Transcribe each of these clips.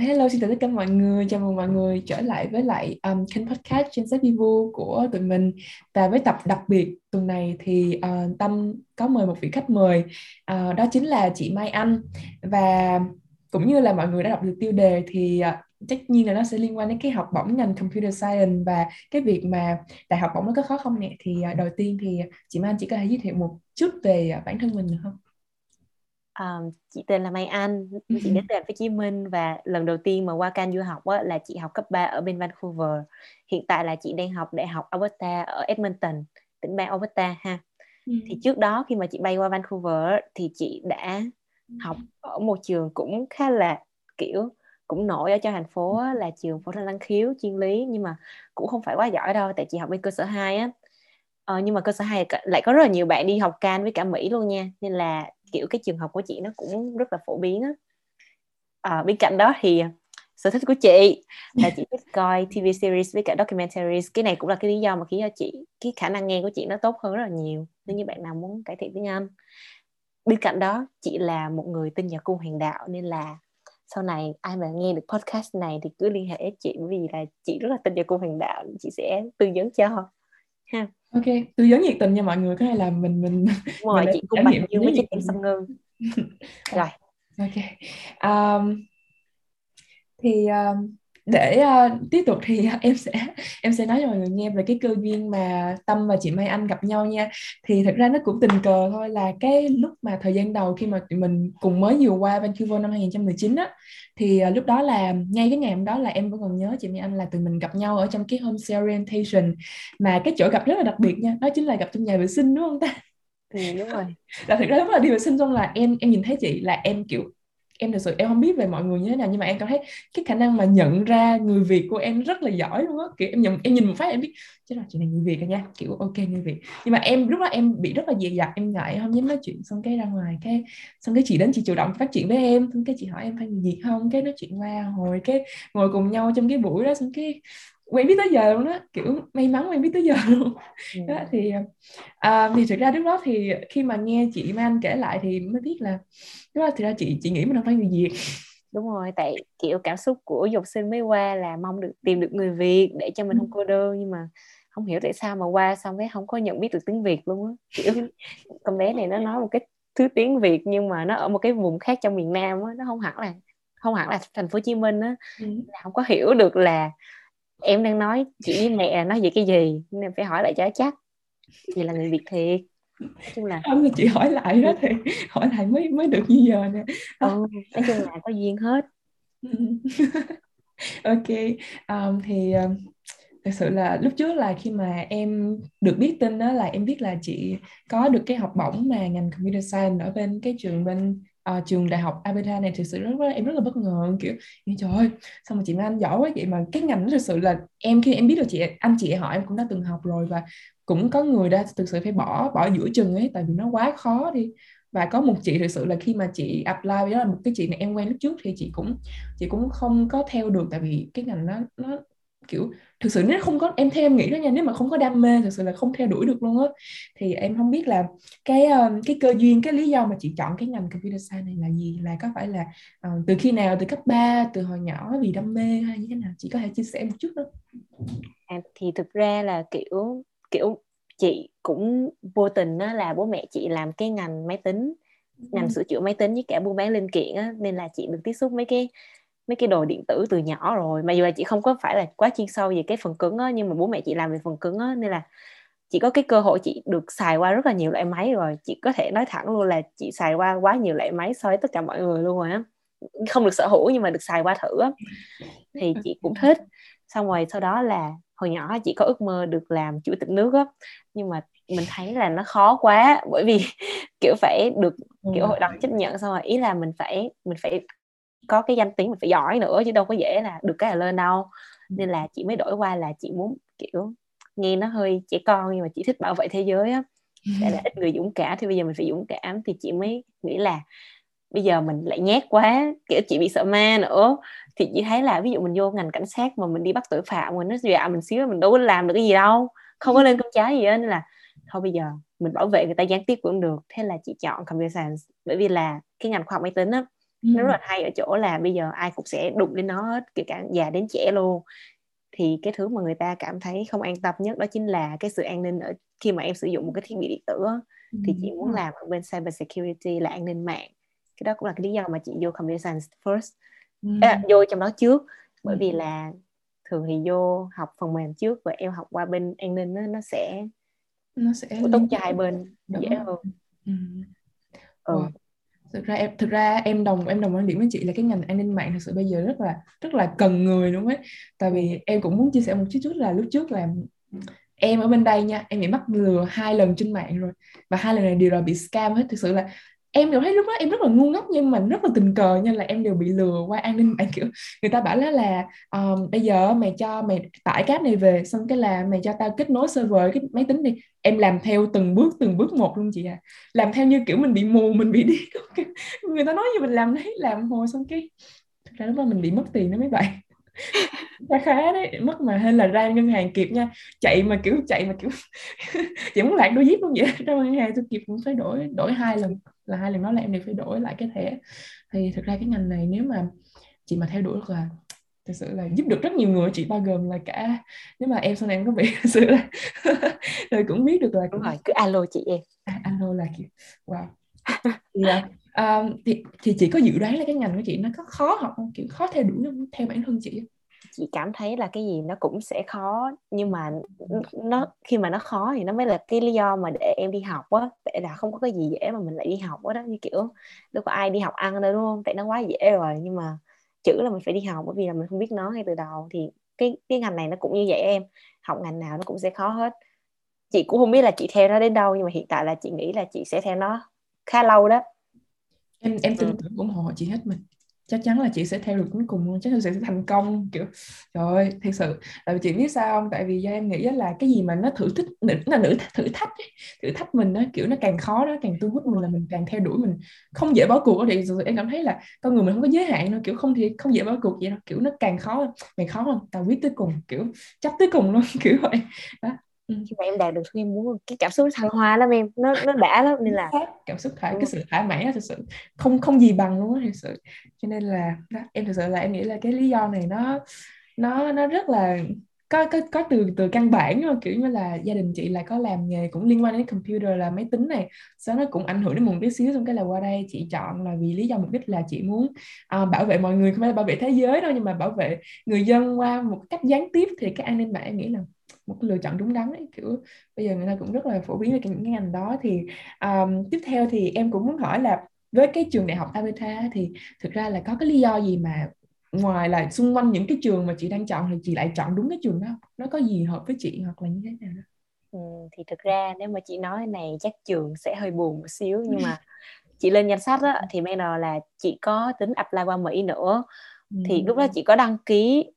hello, xin chào tất cả mọi người. Chào mừng mọi người trở lại với lại um, kênh podcast trên sách Vivo của tụi mình. Và với tập đặc biệt tuần này thì uh, Tâm có mời một vị khách mời. Uh, đó chính là chị Mai Anh. Và cũng như là mọi người đã đọc được tiêu đề thì uh, chắc nhiên là nó sẽ liên quan đến cái học bổng ngành computer science và cái việc mà đại học bổng nó có khó không nè. Thì uh, đầu tiên thì chị Mai Anh chỉ có thể giới thiệu một chút về uh, bản thân mình được không? Um, chị tên là Mai Anh, chị đến từ Thành phố Hồ Chí Minh và lần đầu tiên mà qua Can du học á, là chị học cấp 3 ở bên Vancouver. Hiện tại là chị đang học đại học Alberta ở Edmonton, tỉnh bang Alberta ha. Ừ. Thì trước đó khi mà chị bay qua Vancouver thì chị đã học ở một trường cũng khá là kiểu cũng nổi ở cho thành phố là trường phổ thông năng khiếu chuyên lý nhưng mà cũng không phải quá giỏi đâu tại chị học bên cơ sở 2 á ờ, nhưng mà cơ sở 2 lại có rất là nhiều bạn đi học can với cả Mỹ luôn nha nên là kiểu cái trường học của chị nó cũng rất là phổ biến á. À, bên cạnh đó thì sở thích của chị là chị thích coi TV series với cả documentaries. Cái này cũng là cái lý do mà khiến cho chị cái khả năng nghe của chị nó tốt hơn rất là nhiều. Nếu như bạn nào muốn cải thiện tiếng Anh. Bên cạnh đó chị là một người tin vào cung hoàng đạo nên là sau này ai mà nghe được podcast này thì cứ liên hệ với chị vì là chị rất là tin vào cung hoàng đạo chị sẽ tư vấn cho ha ok tư vấn nhiệt tình nha mọi người cái này là mình mình rồi chị cũng bằng dương với trách nhiệm song ngưng. Rồi. Ok um, thì um, để uh, tiếp tục thì em sẽ em sẽ nói cho mọi người nghe về cái cơ duyên mà Tâm và chị Mai Anh gặp nhau nha. Thì thật ra nó cũng tình cờ thôi là cái lúc mà thời gian đầu khi mà mình cùng mới vừa qua Vancouver năm 2019 á thì uh, lúc đó là ngay cái ngày hôm đó là em vẫn còn nhớ chị Mai Anh là tụi mình gặp nhau ở trong cái home orientation mà cái chỗ gặp rất là đặc biệt nha đó chính là gặp trong nhà vệ sinh đúng không ta? Ừ, đúng rồi. Là thực ra lúc là đi vệ sinh xong là em em nhìn thấy chị là em kiểu em thật sự em không biết về mọi người như thế nào, nhưng mà em cảm thấy cái khả năng mà nhận ra người Việt của em rất là giỏi luôn á. Kiểu em nhận, em nhìn một phát em biết chứ là chị này người Việt cả nha. Kiểu, ok, người Việt. Nhưng mà em, lúc đó em bị rất là dè dặt, em ngại em không dám nói chuyện, xong cái ra ngoài cái, xong cái chị đến chị chủ động phát triển với em, xong cái chị hỏi em phải người Việt không, cái nói chuyện qua hồi, cái ngồi cùng nhau trong cái buổi đó, xong cái quen biết tới giờ luôn đó kiểu may mắn quen biết tới giờ luôn ừ. đó thì à, thì thực ra lúc đó thì khi mà nghe chị Man kể lại thì mới biết là lúc đó thì ra chị chị nghĩ mình không phải người Việt đúng rồi tại kiểu cảm xúc của dục sinh mới qua là mong được tìm được người Việt để cho mình không ừ. cô đơn nhưng mà không hiểu tại sao mà qua xong cái không có nhận biết được tiếng Việt luôn á kiểu con bé này nó nói một cái thứ tiếng Việt nhưng mà nó ở một cái vùng khác trong miền Nam á nó không hẳn là không hẳn là thành phố Hồ Chí Minh á ừ. không có hiểu được là em đang nói chị với mẹ nói về cái gì? Nên phải hỏi lại cho chắc. Chị là người việt thiệt. Nói chung là không chị hỏi lại đó thì hỏi lại mới mới được như giờ nè. Ừ, nói chung là có duyên hết. Ok um, thì um, thật sự là lúc trước là khi mà em được biết tin đó là em biết là chị có được cái học bổng mà ngành computer science ở bên cái trường bên uh, trường đại học Alberta này thực sự rất, rất em rất là bất ngờ kiểu như trời ơi sao mà chị Anh giỏi quá vậy? Mà cái ngành nó thực sự là em khi em biết được chị anh chị họ em cũng đã từng học rồi và cũng có người đã thực sự phải bỏ bỏ giữa chừng ấy tại vì nó quá khó đi. Và có một chị thực sự là khi mà chị apply đó là một cái chị này em quen lúc trước thì chị cũng chị cũng không có theo được tại vì cái ngành nó nó kiểu thực sự nếu không có em theo em nghĩ đó nha nếu mà không có đam mê thực sự là không theo đuổi được luôn á thì em không biết là cái um, cái cơ duyên cái lý do mà chị chọn cái ngành computer science này là gì là có phải là uh, từ khi nào từ cấp 3 từ hồi nhỏ vì đam mê hay như thế nào chị có thể chia sẻ một chút đó à, thì thực ra là kiểu kiểu chị cũng vô tình á, là bố mẹ chị làm cái ngành máy tính ngành ừ. sửa chữa máy tính với cả buôn bán linh kiện á, nên là chị được tiếp xúc mấy cái mấy cái đồ điện tử từ nhỏ rồi. Mà dù là chị không có phải là quá chuyên sâu về cái phần cứng á nhưng mà bố mẹ chị làm về phần cứng á nên là chị có cái cơ hội chị được xài qua rất là nhiều loại máy rồi. Chị có thể nói thẳng luôn là chị xài qua quá nhiều loại máy so với tất cả mọi người luôn rồi á. Không được sở hữu nhưng mà được xài qua thử á. Thì chị cũng thích. Xong rồi sau đó là hồi nhỏ chị có ước mơ được làm chủ tịch nước á. Nhưng mà mình thấy là nó khó quá bởi vì kiểu phải được kiểu hội đồng chấp nhận xong rồi ý là mình phải mình phải có cái danh tiếng mình phải giỏi nữa chứ đâu có dễ là được cái là lên đâu. Nên là chị mới đổi qua là chị muốn kiểu nghe nó hơi trẻ con nhưng mà chị thích bảo vệ thế giới á. Để là ít người dũng cảm thì bây giờ mình phải dũng cảm thì chị mới nghĩ là bây giờ mình lại nhát quá kiểu chị bị sợ ma nữa. Thì chị thấy là ví dụ mình vô ngành cảnh sát mà mình đi bắt tội phạm mà nó dọa mình xíu mình đâu có làm được cái gì đâu. Không có lên công trái gì hết nên là thôi bây giờ mình bảo vệ người ta gián tiếp cũng được. Thế là chị chọn computer science. Bởi vì là cái ngành khoa học máy tính á ừ. Nó rất là hay ở chỗ là bây giờ ai cũng sẽ đụng đến nó hết kể cả già đến trẻ luôn. Thì cái thứ mà người ta cảm thấy không an tâm nhất đó chính là cái sự an ninh ở khi mà em sử dụng một cái thiết bị điện tử ừ. thì chị muốn làm ở bên cyber security là an ninh mạng. Cái đó cũng là cái lý do mà chị vô computer science first. Ừ. à, vô trong đó trước bởi vì là thường thì vô học phần mềm trước và em học qua bên an ninh đó, nó sẽ nó sẽ tốt cho hai bên Đúng dễ hơn. Ừ. ừ. Thực ra em, thực ra em đồng em đồng quan điểm với chị là cái ngành an ninh mạng thật sự bây giờ rất là rất là cần người đúng không ấy. Tại vì em cũng muốn chia sẻ một chút chút là lúc trước là em ở bên đây nha, em bị mắc lừa hai lần trên mạng rồi. Và hai lần này đều là bị scam hết. Thực sự là em đều thấy lúc đó em rất là ngu ngốc nhưng mà rất là tình cờ nha là em đều bị lừa qua an ninh mạng kiểu người ta bảo là là um, bây giờ mày cho mày tải cái này về xong cái là mày cho tao kết nối server cái máy tính đi. Em làm theo từng bước từng bước một luôn chị à làm theo như kiểu mình bị mù mình bị đi người ta nói như mình làm đấy làm hồi xong cái thực ra lúc đó mình bị mất tiền đó mấy bạn. Khá khá đấy mất mà hay là ra ngân hàng kịp nha. Chạy mà kiểu chạy mà kiểu chỉ muốn lại đôi dép luôn vậy. Ra ngân hàng tôi kịp cũng phải đổi đổi hai lần là hai lần đó là em đều phải đổi lại cái thẻ. Thì thực ra cái ngành này nếu mà chị mà theo đuổi là thực sự là giúp được rất nhiều người chị bao gồm là cả nếu mà em sau này em có bị thực sự là rồi cũng biết được là đúng rồi cứ alo chị em. À, alo là kiểu wow. Thì, uh, thì thì chị có dự đoán là cái ngành của chị nó có khó học không? Kiểu khó theo đuổi không theo bản thân chị chị cảm thấy là cái gì nó cũng sẽ khó nhưng mà nó khi mà nó khó thì nó mới là cái lý do mà để em đi học á. Tại là không có cái gì dễ mà mình lại đi học á đó như kiểu đâu có ai đi học ăn đâu đúng không? Tại nó quá dễ rồi nhưng mà chữ là mình phải đi học bởi vì là mình không biết nó ngay từ đầu. Thì cái cái ngành này nó cũng như vậy em học ngành nào nó cũng sẽ khó hết. Chị cũng không biết là chị theo nó đến đâu nhưng mà hiện tại là chị nghĩ là chị sẽ theo nó khá lâu đó. Em em tin tưởng ủng hộ chị hết mình chắc chắn là chị sẽ theo được cuối cùng luôn, chắc chắn sẽ thành công, kiểu, trời ơi thật sự. Tại vì chị biết sao không? Tại vì do em nghĩ là cái gì mà nó thử thích là nữ thử thách ấy. thử thách mình nó kiểu, nó càng khó nó càng thu hút mình là mình càng theo đuổi mình. Không dễ bỏ cuộc thì em cảm thấy là con người mình không có giới hạn đâu, kiểu, không thì không dễ bỏ cuộc vậy đâu, kiểu, nó càng khó mày khó không tao quyết tới cùng, kiểu, chấp tới cùng luôn, kiểu vậy. Đó. Ừ. khi mà em đạt được em muốn cái cảm xúc thăng hoa lắm em nó nó đã lắm nên là cảm xúc thoải cái sự thoải mãn thật sự không không gì bằng luôn á thật sự cho nên là đó, em thật sự là em nghĩ là cái lý do này nó nó nó rất là có có có từ từ căn bản thôi kiểu như là gia đình chị là có làm nghề cũng liên quan đến computer là máy tính này sau nó cũng ảnh hưởng đến một tí xíu xong cái là qua đây chị chọn là vì lý do mục đích là chị muốn uh, bảo vệ mọi người không phải là bảo vệ thế giới đâu nhưng mà bảo vệ người dân qua một cách gián tiếp thì cái an ninh mạng em nghĩ là một cái lựa chọn đúng đắn ấy kiểu bây giờ người ta cũng rất là phổ biến về những cái ngành đó. Thì um, tiếp theo thì em cũng muốn hỏi là với cái trường đại học Abeta thì thực ra là có cái lý do gì mà ngoài là xung quanh những cái trường mà chị đang chọn thì chị lại chọn đúng cái trường đó? Nó có gì hợp với chị hoặc là như thế nào đó? Ừ, thì thực ra nếu mà chị nói này chắc trường sẽ hơi buồn một xíu nhưng mà chị lên danh sách á, thì bây nào là chị có tính apply qua Mỹ nữa thì lúc đó chị có đăng ký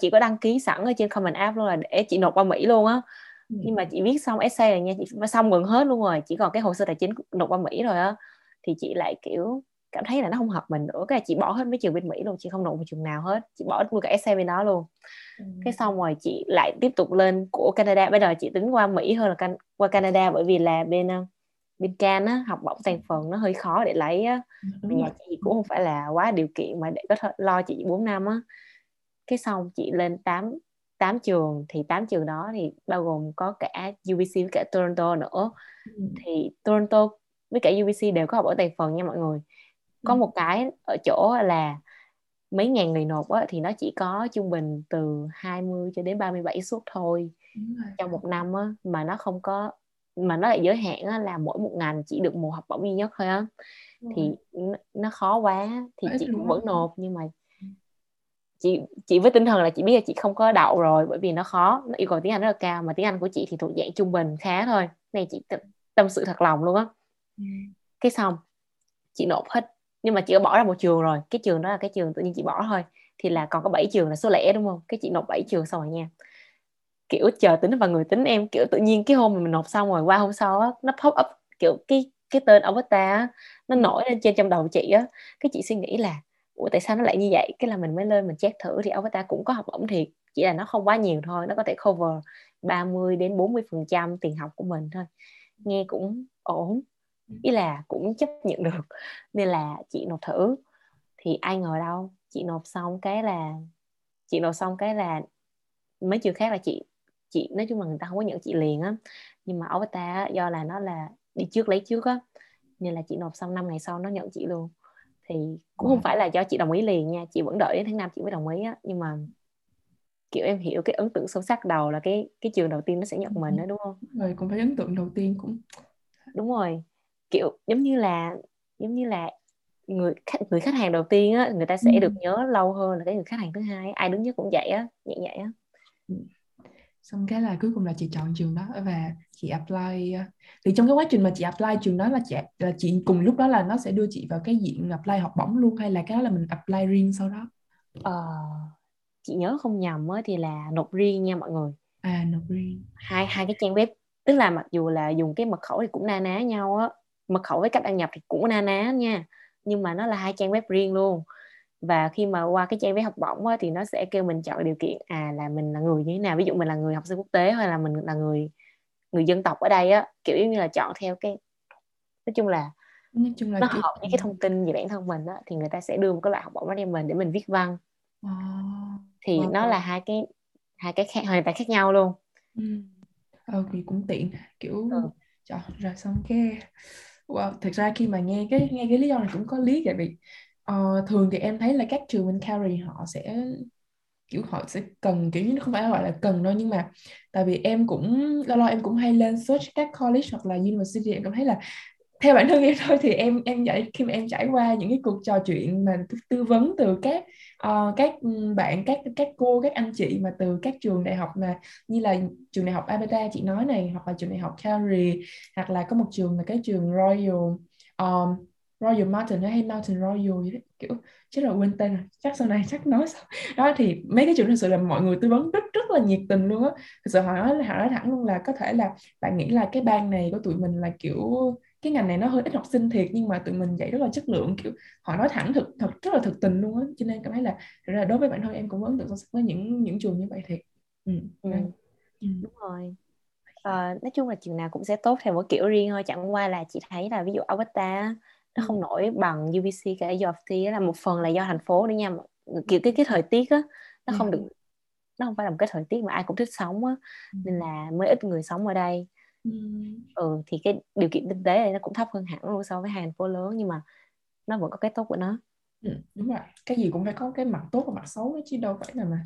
chị có đăng ký sẵn ở trên Common App luôn là để chị nộp qua Mỹ luôn á. Nhưng mà chị viết xong essay rồi nha chị xong gần hết luôn rồi chỉ còn cái hồ sơ tài chính nộp qua Mỹ rồi á. Thì chị lại kiểu cảm thấy là nó không hợp mình nữa cái chị bỏ hết mấy trường bên Mỹ luôn chị không nộp vào trường nào hết chị bỏ luôn cả essay bên đó luôn. Ừ. cái xong rồi chị lại tiếp tục lên của Canada. Bây giờ chị tính qua Mỹ hơn là can- qua Canada bởi vì là bên bên can á học bổng thành phần nó hơi khó để lấy á. Mà nhà chị cũng không phải là quá điều kiện mà để có thể lo chị 4 năm á. Cái xong chị lên 8 tám trường thì tám trường đó thì bao gồm có cả UBC với cả Toronto nữa. Ừ. thì Toronto với cả UBC đều có học ở thành phần nha mọi người. Có ừ. một cái ở chỗ là mấy ngàn người nộp á, thì nó chỉ có trung bình từ 20 cho đến 37 suất thôi trong một năm á, mà nó không có mà nó lại giới hạn á, là mỗi một ngành chỉ được một học bổng duy nhất thôi á. Thì nó khó quá thì chị cũng vẫn nộp nhưng mà chị chị với tinh thần là chị biết là chị không có đậu rồi bởi vì nó khó. Nó yêu cầu tiếng Anh rất là cao mà tiếng Anh của chị thì thuộc dạng trung bình khá thôi. Này chị tâm sự thật lòng luôn á. Cái xong chị nộp hết nhưng mà chị đã bỏ ra một trường rồi. Cái trường đó là cái trường tự nhiên chị bỏ thôi. Thì là còn có 7 trường là số lẻ đúng không? Cái chị nộp 7 trường xong rồi nha kiểu chờ tính và người tính em kiểu tự nhiên cái hôm mà mình nộp xong rồi qua hôm sau á nó pop up kiểu cái cái tên avatar á nó nổi lên trên trong đầu chị á. Cái chị suy nghĩ là ủa tại sao nó lại như vậy? Cái là mình mới lên mình check thử thì avatar cũng có học bổng thiệt chỉ là nó không quá nhiều thôi nó có thể cover 30 đến 40 phần trăm tiền học của mình thôi. Nghe cũng ổn. Ý là cũng chấp nhận được. Nên là chị nộp thử. Thì ai ngờ đâu chị nộp xong cái là chị nộp xong cái là mấy trường khác là chị chị nói chung là người ta không có nhận chị liền á. Nhưng mà Avata do là nó là đi trước lấy trước á nên là chị nộp xong 5 ngày sau nó nhận chị luôn. Thì cũng không phải là do chị đồng ý liền nha chị vẫn đợi đến tháng 5 chị mới đồng ý á. Nhưng mà kiểu em hiểu cái ấn tượng sâu sắc đầu là cái cái trường đầu tiên nó sẽ nhận mình đó đúng không? Rồi cũng phải ấn tượng đầu tiên cũng. Đúng rồi. Kiểu giống như là giống như là người khách người khách hàng đầu tiên á người ta sẽ ừ. được nhớ lâu hơn là cái người khách hàng thứ hai ai đứng nhất cũng vậy á vậy vậy á. Ừ. xong cái là cuối cùng là chị chọn trường đó và chị apply thì trong cái quá trình mà chị apply trường đó là chị là chị cùng lúc đó là nó sẽ đưa chị vào cái diện apply học bổng luôn hay là cái đó là mình apply riêng sau đó? Ờ, chị nhớ không nhầm á thì là nộp riêng nha mọi người. À nộp riêng. Hai hai cái trang web tức là mặc dù là dùng cái mật khẩu thì cũng na ná nhau á. Mật khẩu với cách đăng nhập thì cũng na ná nha. Nhưng mà nó là hai trang web riêng luôn và khi mà qua cái trang web học bổng á, thì nó sẽ kêu mình chọn điều kiện à là mình là người như thế nào ví dụ mình là người học sinh quốc tế hay là mình là người người dân tộc ở đây á kiểu như là chọn theo cái nói chung là nói chung là nó kiểu... hợp với cái thông tin về bản thân mình á thì người ta sẽ đưa một cái loại học bổng đó cho mình để mình viết văn à, thì wow. nó là hai cái hai cái khác hoàn toàn khác nhau luôn ừ. ờ thì cũng tiện kiểu ừ. Trời, rồi xong cái wow, thực ra khi mà nghe cái nghe cái lý do này cũng có lý tại vì uh, thường thì em thấy là các trường bên Cali họ sẽ kiểu họ sẽ cần kiểu như nó không phải gọi là cần đâu nhưng mà tại vì em cũng lâu lâu em cũng hay lên search các college hoặc là university em cảm thấy là theo bản thân em thôi thì em em giải khi mà em trải qua những cái cuộc trò chuyện mà tư vấn từ các uh, các ừ, bạn các các cô các anh chị mà từ các trường đại học mà như là trường đại học Alberta chị nói này hoặc là trường đại học Carey hoặc là có một trường là cái trường Royal um, Royal Mountain hay Mountain Royal gì đấy kiểu chứ là quên tên rồi chắc sau này chắc nói sau đó thì mấy cái trường thực sự là mọi người tư vấn rất rất là nhiệt tình luôn á thực sự họ nói họ nói thẳng luôn là có thể là bạn nghĩ là cái ban này của tụi mình là kiểu cái ngành này nó hơi ít học sinh thiệt nhưng mà tụi mình dạy rất là chất lượng kiểu họ nói thẳng thực thật rất là thực tình luôn á cho nên cảm thấy là là đối với bản thân em cũng ấn tượng sâu sắc với những những trường như vậy thiệt ừ. Ừ. ừ. đúng rồi à, nói chung là trường nào cũng sẽ tốt theo một kiểu riêng thôi chẳng qua là chị thấy là ví dụ Avata nó không nổi bằng UBC cả do UFT là một phần là do thành phố nữa nha kiểu cái cái thời tiết á nó không được nó không phải là một cái thời tiết mà ai cũng thích sống á nên là mới ít người sống ở đây. Ừ thì cái điều kiện kinh tế này nó cũng thấp hơn hẳn luôn so với thành phố lớn nhưng mà nó vẫn có cái tốt của nó. Ừ, đúng rồi. Cái gì cũng phải có cái mặt tốt và mặt xấu chứ đâu phải là mà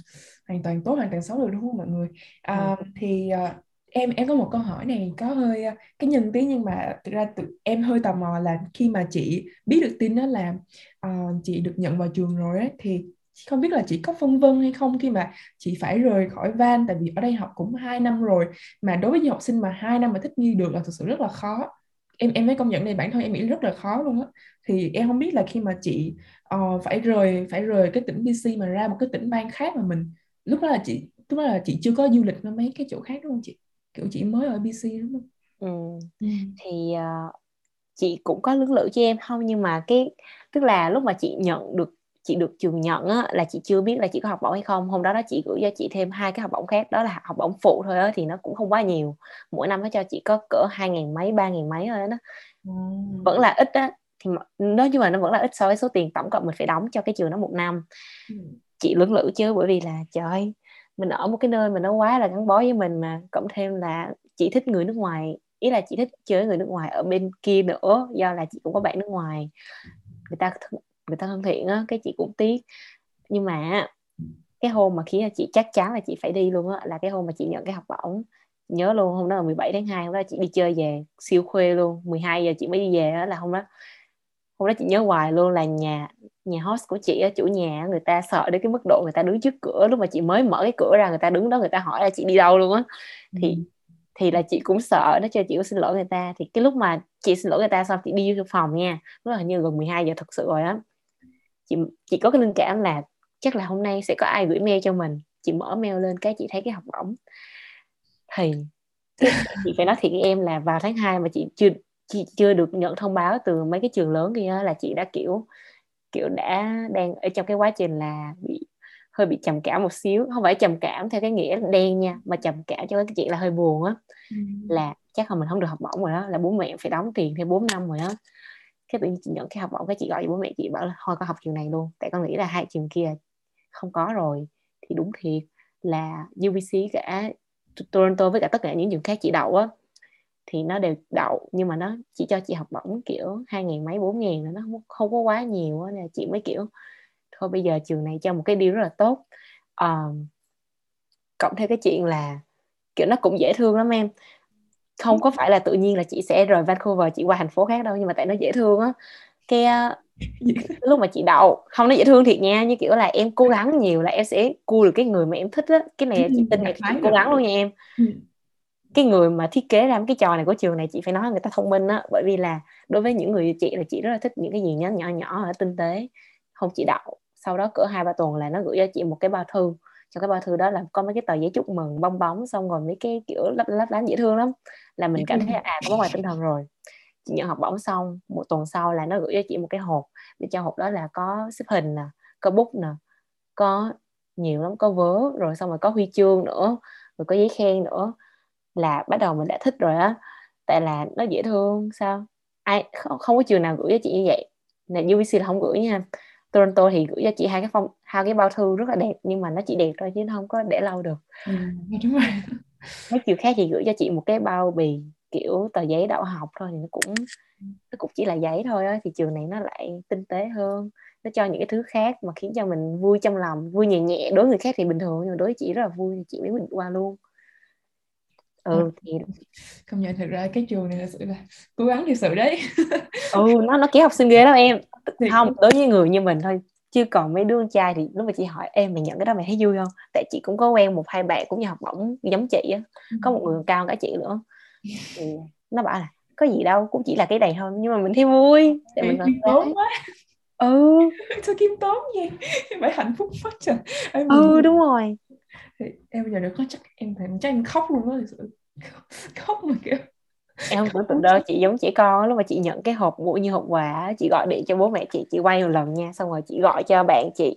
hoàn toàn tốt hoàn toàn xấu được đúng không mọi người? À, ừ. thì uh, em em có một câu hỏi này có hơi ờ, cái nhân tí nhưng mà thực ra tự, em hơi tò mò là khi mà chị biết được tin đó là uh, chị được nhận vào trường rồi ấy, thì không biết là chị có phân vân hay không khi mà chị phải rời khỏi van tại vì ở đây học cũng 2 năm rồi mà đối với những học sinh mà hai năm mà thích nghi được là thực sự rất là khó. Em em mới công nhận này bản thân em nghĩ rất là khó luôn á. Thì em không biết là khi mà chị uh, phải rời phải rời cái tỉnh BC mà ra một cái tỉnh bang khác mà mình lúc đó là chị lúc đó là chị chưa có du lịch nó mấy cái chỗ khác đúng không chị? Kiểu chị mới ở BC đúng không ừ. ừ. thì uh, chị cũng có lưỡng lự cho em không nhưng mà cái tức là lúc mà chị nhận được chị được trường nhận á, là chị chưa biết là chị có học bổng hay không hôm đó đó chị gửi cho chị thêm hai cái học bổng khác đó là học bổng phụ thôi á, thì nó cũng không quá nhiều mỗi năm nó cho chị có cỡ hai ngàn mấy ba ngàn mấy thôi đó ừ. vẫn là ít á thì nói chung là nó vẫn là ít so với số tiền tổng cộng mình phải đóng cho cái trường đó một năm ừ. chị lưỡng lự chứ bởi vì là trời mình ở một cái nơi mà nó quá là gắn bó với mình mà, cộng thêm là chị thích người nước ngoài, ý là chị thích chơi người nước ngoài ở bên kia nữa, do là chị cũng có bạn nước ngoài. Người ta người ta thân thiện á, cái chị cũng tiếc. Nhưng mà cái hôm mà khiến chị chắc chắn là chị phải đi luôn á, là cái hôm mà chị nhận cái học bổng. Nhớ luôn, hôm đó là 17 tháng 2 hôm đó chị đi chơi về, siêu khuya luôn. 12 giờ chị mới đi về đó là hôm đó hôm đó chị nhớ hoài luôn là nhà nhà host của chị chủ nhà người ta sợ đến cái mức độ người ta đứng trước cửa lúc mà chị mới mở cái cửa ra người ta đứng đó người ta hỏi là chị đi đâu luôn á. Thì ừ. thì là chị cũng sợ nó cho chị có xin lỗi người ta. Thì cái lúc mà chị xin lỗi người ta xong chị đi vô phòng nha lúc là như gần 12 giờ thật sự rồi á. Chị chị có cái linh cảm là chắc là hôm nay sẽ có ai gửi mail cho mình. Chị mở mail lên cái chị thấy cái học bổng. Thì chị phải nói thiệt với em là vào tháng 2 mà chị chưa chị chưa được nhận thông báo từ mấy cái trường lớn kia là chị đã kiểu kiểu đã đang ở trong cái quá trình là bị hơi bị trầm cảm một xíu. Không phải trầm cảm theo cái nghĩa đen nha mà trầm cảm cho cái chuyện là hơi buồn á. Ừ. là chắc là mình không được học bổng rồi đó là bố mẹ phải đóng tiền thêm 4 năm rồi đó. Cái tự nhiên chị nhận cái học bổng cái chị gọi bố mẹ chị bảo là thôi con học trường này luôn tại con nghĩ là hai trường kia không có rồi. Thì đúng thiệt là UBC cả Toronto với cả tất cả những trường khác chị đậu á thì nó đều đậu nhưng mà nó chỉ cho chị học bổng kiểu hai ngàn mấy bốn ngàn nó không, không có quá nhiều á nên là chị mới kiểu thôi bây giờ trường này cho một cái điều rất là tốt. Um, cộng theo cái chuyện là kiểu nó cũng dễ thương lắm em. Không có phải là tự nhiên là chị sẽ rời Vancouver chị qua thành phố khác đâu nhưng mà tại nó dễ thương á. Cái lúc mà chị đậu không nó dễ thương thiệt nha như kiểu là em cố gắng nhiều là em sẽ cua được cái người mà em thích á. Cái này chị tin là chị cố gắng luôn nha em. Ừ cái người mà thiết kế ra cái trò này của trường này, chị phải nói người ta thông minh á, bởi vì là đối với những người chị là chị rất là thích những cái gì nhỏ nhỏ nhỏ ở tinh tế. Không chị đậu, sau đó cỡ hai ba tuần là nó gửi cho chị một cái bao thư. Trong cái bao thư đó là có mấy cái tờ giấy chúc mừng, bong bóng, xong rồi mấy cái kiểu lấp lấp lánh dễ thương lắm. Là mình cảm thấy à có ngoài tinh thần rồi. Chị nhận học bổng xong, một tuần sau là nó gửi cho chị một cái hộp. Bên trong hộp đó là có xếp hình nè, có bút nè, có nhiều lắm, có vớ, rồi xong rồi có huy chương nữa, rồi có giấy khen nữa là bắt đầu mình đã thích rồi á. Tại là nó dễ thương sao? Ai không, không có trường nào gửi cho chị như vậy. Là UBC là không gửi nha. Toronto thì gửi cho chị hai cái phong hai cái bao thư rất là đẹp nhưng mà nó chỉ đẹp thôi chứ nó không có để lâu được. Ừ, đúng rồi. Mấy trường khác thì gửi cho chị một cái bao bì kiểu tờ giấy đậu học thôi thì nó cũng nó cũng chỉ là giấy thôi á thì trường này nó lại tinh tế hơn. Nó cho những cái thứ khác mà khiến cho mình vui trong lòng vui nhẹ nhẹ. Đối người khác thì bình thường nhưng mà đối với chị rất là vui thì chị mới quyết định qua luôn ừ thì công nhận thật ra cái trường này là sự là cố gắng thì sự đấy. Ừ nó nó kéo học sinh ghê lắm em. Không đối với người như mình thôi chứ còn mấy đứa con trai thì lúc mà chị hỏi em mày nhận cái đó mày thấy vui không? Tại chị cũng có quen một hai bạn cũng như học bổng giống chị á có một người cao cả chị nữa. Thì nó bảo là có gì đâu cũng chỉ là cái này thôi nhưng mà mình thấy vui. Tại mình kim tốn quá. Ừ. Sao kim tốn vậy? Phải hạnh phúc quá trời. Ừ đúng rồi thì em bây giờ được có chắc em phải chắc em khóc luôn đó thực sự. Khóc mà kiểu. Em không tưởng tượng đâu chị giống trẻ con lúc mà chị nhận cái hộp ngủ như hộp quà chị gọi điện cho bố mẹ chị chị quay một lần nha xong rồi chị gọi cho bạn chị.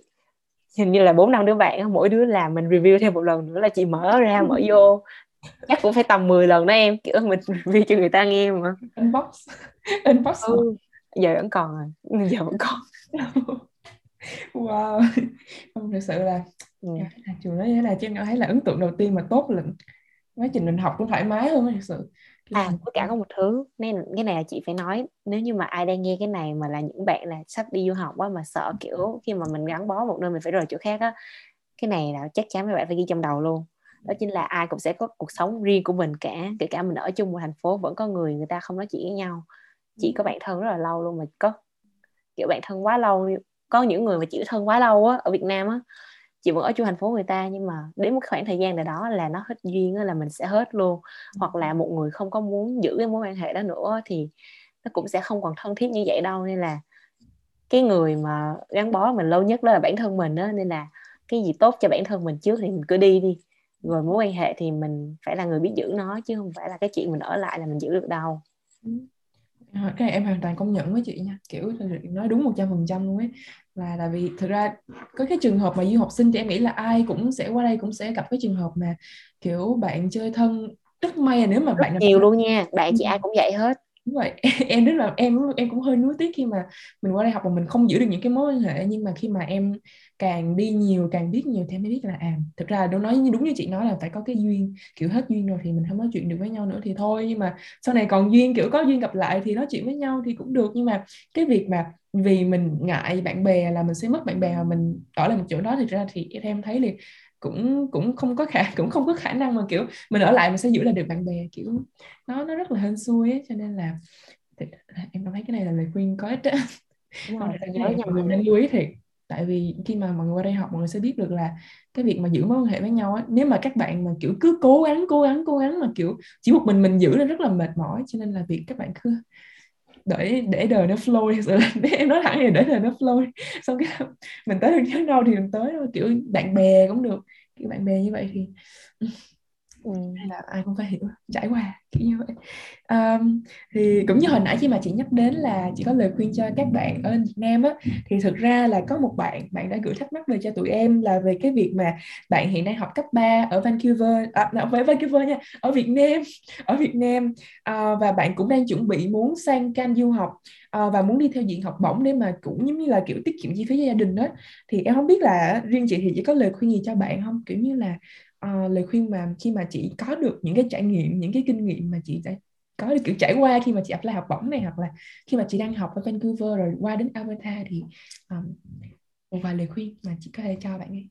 Hình như là bốn năm đứa bạn mỗi đứa làm mình review thêm một lần nữa là chị mở ra mở vô. Chắc cũng phải tầm 10 lần đó em kiểu mình review cho người ta nghe mà. Unbox. Unbox ừ. giờ vẫn còn rồi giờ vẫn còn wow. Không thực sự là ừ. trường đó thế là chứ em thấy là ấn tượng đầu tiên mà tốt là quá trình mình học cũng thoải mái hơn thật sự. À với cả có một thứ. Nên cái này là chị phải nói nếu như mà ai đang nghe cái này mà là những bạn là sắp đi du học á mà sợ kiểu khi mà mình gắn bó một nơi mình phải rời chỗ khác á cái này là chắc chắn mấy bạn phải ghi trong đầu luôn. Đó chính là ai cũng sẽ có cuộc sống riêng của mình cả kể cả mình ở chung một thành phố vẫn có người người ta không nói chuyện với nhau. Chỉ có bạn thân rất là lâu luôn mà có kiểu bạn thân quá lâu có những người mà chỉ thân quá lâu á ở Việt Nam á chị vẫn ở chung thành phố người ta nhưng mà đến một khoảng thời gian nào đó là nó hết duyên là mình sẽ hết luôn. Hoặc là một người không có muốn giữ cái mối quan hệ đó nữa thì nó cũng sẽ không còn thân thiết như vậy đâu. Nên là cái người mà gắn bó mình lâu nhất đó là bản thân mình đó nên là cái gì tốt cho bản thân mình trước thì mình cứ đi đi. Rồi mối quan hệ thì mình phải là người biết giữ nó chứ không phải là cái chuyện mình ở lại là mình giữ được đâu cái này em hoàn toàn công nhận với chị nha. Kiểu nói đúng một trăm phần trăm luôn ấy. Là vì thực ra có cái trường hợp mà du học sinh thì em nghĩ là ai cũng sẽ qua đây cũng sẽ gặp cái trường hợp mà kiểu bạn chơi thân rất may là nếu mà rất bạn nhiều luôn nha. Bạn chị ai cũng vậy hết đúng vậy em rất là, em em cũng hơi nuối tiếc khi mà mình qua đây học mà mình không giữ được những cái mối quan hệ. Nhưng mà khi mà em càng đi nhiều, càng biết nhiều thì em mới biết là à thực ra đâu nói đúng như chị nói là phải có cái duyên, kiểu hết duyên rồi thì mình không nói chuyện được với nhau nữa thì thôi. Nhưng mà sau này còn duyên, kiểu có duyên gặp lại thì nói chuyện với nhau thì cũng được. Nhưng mà cái việc mà vì mình ngại bạn bè là mình sẽ mất bạn bè mà mình ở lại một chỗ đó thì ra thì em thấy liền cũng cũng không có khả cũng không có khả năng mà kiểu mình ở lại mình sẽ giữ lại được bạn bè kiểu nó nó rất là hên xui ấy cho nên là thì, em thấy cái này là lời khuyên có ích đó nhớ mình nên lưu ý thiệt tại vì khi mà mọi người qua đây học mọi người sẽ biết được là cái việc mà giữ mối quan hệ với nhau á nếu mà các bạn mà kiểu cứ cố gắng cố gắng cố gắng mà kiểu chỉ một mình mình giữ là rất là mệt mỏi cho nên là việc các bạn cứ để để đời nó flow sự là em nói thẳng là để đời nó flow xong cái mình tới được đến đâu thì mình tới, kiểu bạn bè cũng được, kiểu bạn bè như vậy thì là ai cũng phải hiểu trải qua kiểu như vậy. Um, thì cũng như hồi nãy khi mà chị nhắc đến là chị có lời khuyên cho các bạn ở Việt Nam á thì thực ra là có một bạn bạn đã gửi thắc mắc về cho tụi em là về cái việc mà bạn hiện nay học cấp 3 ở Vancouver à, không phải Vancouver nha ở Việt Nam ở Việt Nam. Uh, và bạn cũng đang chuẩn bị muốn sang Can du học uh, và muốn đi theo diện học bổng để mà cũng giống như là kiểu tiết kiệm chi phí cho gia đình đó thì em không biết là riêng chị thì chỉ có lời khuyên gì cho bạn không? Kiểu như là uh, lời khuyên mà khi mà chị có được những cái trải nghiệm những cái kinh nghiệm mà chị đã có được kiểu trải qua khi mà chị apply học bổng này hoặc là khi mà chị đang học ở Vancouver rồi qua đến Alberta thì um, một vài lời khuyên mà chị có thể cho bạn ấy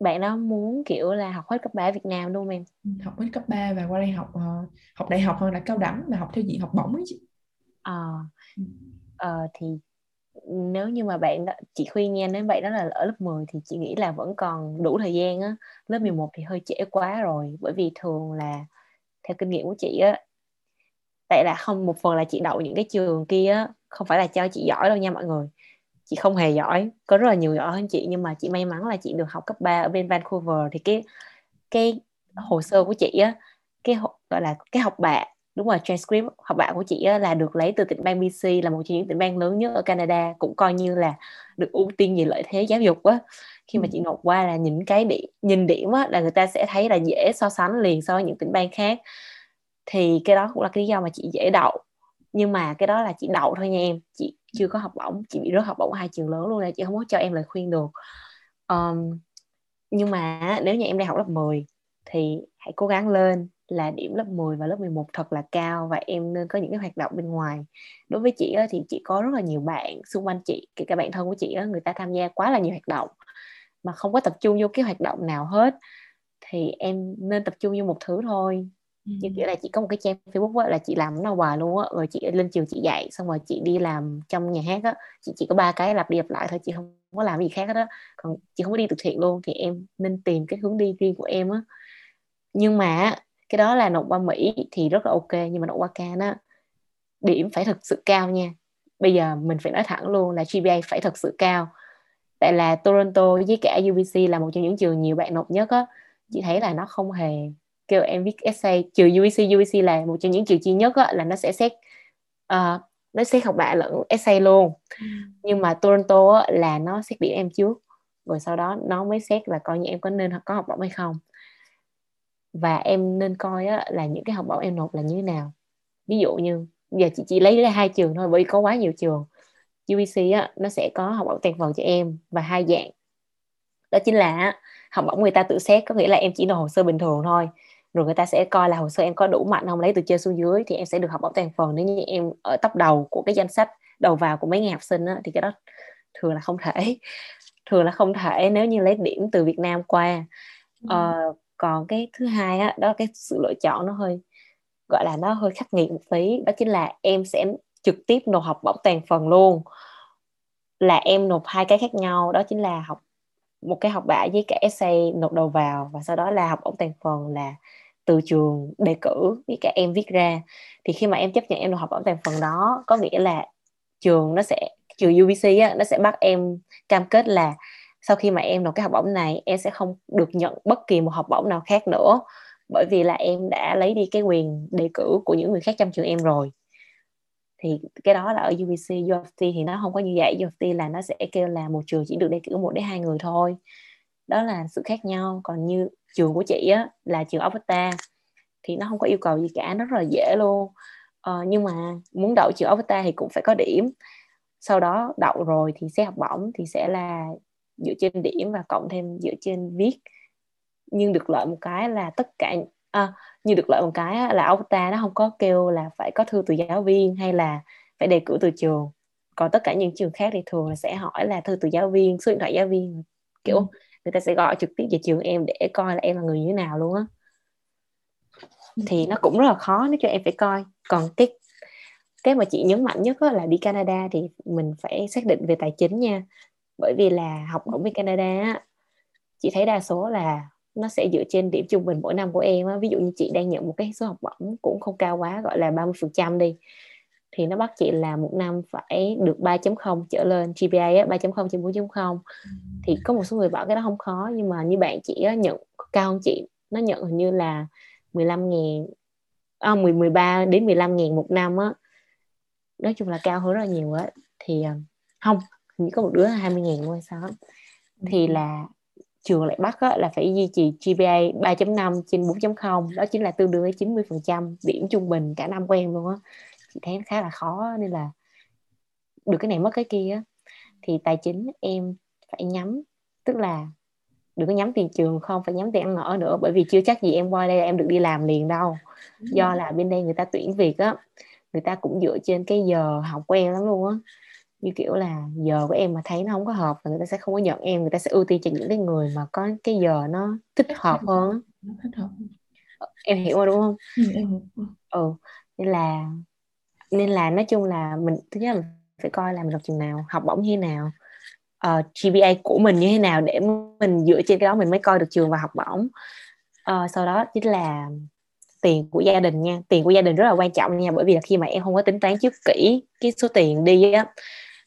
bạn đó muốn kiểu là học hết cấp 3 ở Việt Nam không em? Ừ, học hết cấp 3 và qua đây học uh, học đại học hoặc là cao đẳng mà học theo diện học bổng ấy chị. Ờ à, uh, thì nếu như mà bạn đó, chị khuyên nha nếu bạn đó là ở lớp 10 thì chị nghĩ là vẫn còn đủ thời gian á. Lớp 11 thì hơi trễ quá rồi bởi vì thường là theo kinh nghiệm của chị á tại là không một phần là chị đậu những cái trường kia á không phải là cho chị giỏi đâu nha mọi người. Chị không hề giỏi có rất là nhiều giỏi hơn chị nhưng mà chị may mắn là chị được học cấp 3 ở bên Vancouver. Thì cái cái hồ sơ của chị á cái gọi là cái học bạ đúng rồi transcript học bạ của chị là được lấy từ tỉnh bang BC là một trong những tỉnh bang lớn nhất ở Canada cũng coi như là được ưu tiên về lợi thế giáo dục á. Khi mà ừ. chị nộp qua là những cái điểm nhìn điểm á, là người ta sẽ thấy là dễ so sánh liền so với những tỉnh bang khác. Thì cái đó cũng là cái lý do mà chị dễ đậu. Nhưng mà cái đó là chị đậu thôi nha em chị chưa có học bổng chị bị rớt học bổng hai trường lớn luôn nên chị không có cho em lời khuyên được. Um, nhưng mà nếu như em đang học lớp 10 thì hãy cố gắng lên là điểm lớp 10 và lớp 11 thật là cao và em nên có những cái hoạt động bên ngoài. Đối với chị á, thì chị có rất là nhiều bạn xung quanh chị kể cả bạn thân của chị á, người ta tham gia quá là nhiều hoạt động mà không có tập trung vô cái hoạt động nào hết. Thì em nên tập trung vô một thứ thôi. Như kiểu là chị có một cái trang Facebook á, là chị làm nó hoài luôn á rồi chị lên trường chị dạy xong rồi chị đi làm trong nhà hát á chị chỉ có ba cái lặp đi lặp lại thôi chị không có làm gì khác hết á. Còn chị không có đi từ thiện luôn thì em nên tìm cái hướng đi riêng của em á. Nhưng mà cái đó là nộp qua Mỹ thì rất là ok nhưng mà nộp qua Can á điểm phải thực sự cao nha. Bây giờ mình phải nói thẳng luôn là GPA phải thật sự cao. Tại là Toronto với cả UBC là một trong những trường nhiều bạn nộp nhất á. Chị thấy là nó không hề kêu em viết essay. Trừ UBC UBC là một trong những trường duy nhất á, là nó sẽ xét uh, nó xét học bạ lẫn essay luôn. Ừ. nhưng mà Toronto á, là nó xét điểm em trước rồi sau đó nó mới xét là coi như em có nên có học bổng hay không và em nên coi á, là những cái học bổng em nộp là như thế nào. Ví dụ như giờ chị chỉ lấy ra hai trường thôi bởi vì có quá nhiều trường. UBC á, nó sẽ có học bổng toàn phần cho em và hai dạng. Đó chính là học bổng người ta tự xét có nghĩa là em chỉ nộp hồ sơ bình thường thôi. Rồi người ta sẽ coi là hồ sơ em có đủ mạnh không lấy từ trên xuống dưới thì em sẽ được học bổng toàn phần. Nếu như em ở top đầu của cái danh sách đầu vào của mấy ngàn học sinh á, thì cái đó thường là không thể. Thường là không thể nếu như lấy điểm từ Việt Nam qua. Ừ. ờ, còn cái thứ hai á đó cái sự lựa chọn nó hơi gọi là nó hơi khắc nghiệt một tí đó chính là em sẽ trực tiếp nộp học bổng toàn phần luôn. Là em nộp hai cái khác nhau đó chính là học một cái học bạ với cả essay nộp đầu vào và sau đó là học bổng toàn phần là từ trường đề cử với cả em viết ra. Thì khi mà em chấp nhận em nộp học bổng toàn phần đó có nghĩa là trường nó sẽ trường UBC á, nó sẽ bắt em cam kết là sau khi mà em nộp cái học bổng này em sẽ không được nhận bất kỳ một học bổng nào khác nữa bởi vì là em đã lấy đi cái quyền đề cử của những người khác trong trường em rồi. Thì cái đó là ở UBC UFT thì nó không có như vậy. UFT là nó sẽ kêu là một trường chỉ được đề cử một đến hai người thôi. Đó là sự khác nhau. Còn như trường của chị á là trường Alberta thì nó không có yêu cầu gì cả nó rất là dễ luôn. Ờ, nhưng mà muốn đậu trường Alberta thì cũng phải có điểm. Sau đó đậu rồi thì xét học bổng thì sẽ là dựa trên điểm và cộng thêm dựa trên viết. Nhưng được lợi một cái là tất cả à, như được lợi một cái là Alberta nó không có kêu là phải có thư từ giáo viên hay là phải đề cử từ trường. Còn tất cả những trường khác thì thường là sẽ hỏi là thư từ giáo viên số điện thoại giáo viên. Kiểu ừ. người ta sẽ gọi trực tiếp về trường em để coi là em là người như thế nào luôn á. Ừ. thì nó cũng rất là khó nếu cho em phải coi. Còn cái cái mà chị nhấn mạnh nhất là đi Canada thì mình phải xác định về tài chính nha bởi vì là học ở bên Canada chị thấy đa số là nó sẽ dựa trên điểm trung bình mỗi năm của em á. ví dụ như chị đang nhận một cái số học bổng cũng không cao quá gọi là 30% đi thì nó bắt chị là một năm phải được 3.0 trở lên GPA á, 3.0 trên 4.0 thì có một số người bảo cái đó không khó nhưng mà như bạn chị á, nhận cao hơn chị. Nó nhận hình như là 15 ngàn à, 10, 13 đến 15 ngàn một năm á. Nói chung là cao hơn rất là nhiều á. Thì à, không chỉ có một đứa 20 ngàn thôi sao thì ừ. là trường lại bắt á, là phải duy trì GPA 3.5 trên 4.0 đó chính là tương đương với 90% điểm trung bình cả năm của em luôn á. Chị thấy khá là khó nên là được cái này mất cái kia á. Thì tài chính em phải nhắm tức là đừng có nhắm tiền trường không phải nhắm tiền ăn ở nữa bởi vì chưa chắc gì em qua đây em được đi làm liền đâu. Do là bên đây người ta tuyển việc á người ta cũng dựa trên cái giờ học của em lắm luôn á như kiểu là giờ của em mà thấy nó không có hợp là người ta sẽ không có nhận em người ta sẽ ưu tiên cho những cái người mà có cái giờ nó thích hợp hơn thích hợp ờ, em hiểu mà đúng không? Ừ, em ừ nên là nên là nói chung là mình thứ nhất là phải coi là mình học trường nào học bổng như thế nào uh, ờ, GPA của mình như thế nào để mình dựa trên cái đó mình mới coi được trường và học bổng. Uh, sau đó chính là tiền của gia đình nha. Tiền của gia đình rất là quan trọng nha bởi vì là khi mà em không có tính toán trước kỹ cái số tiền đi á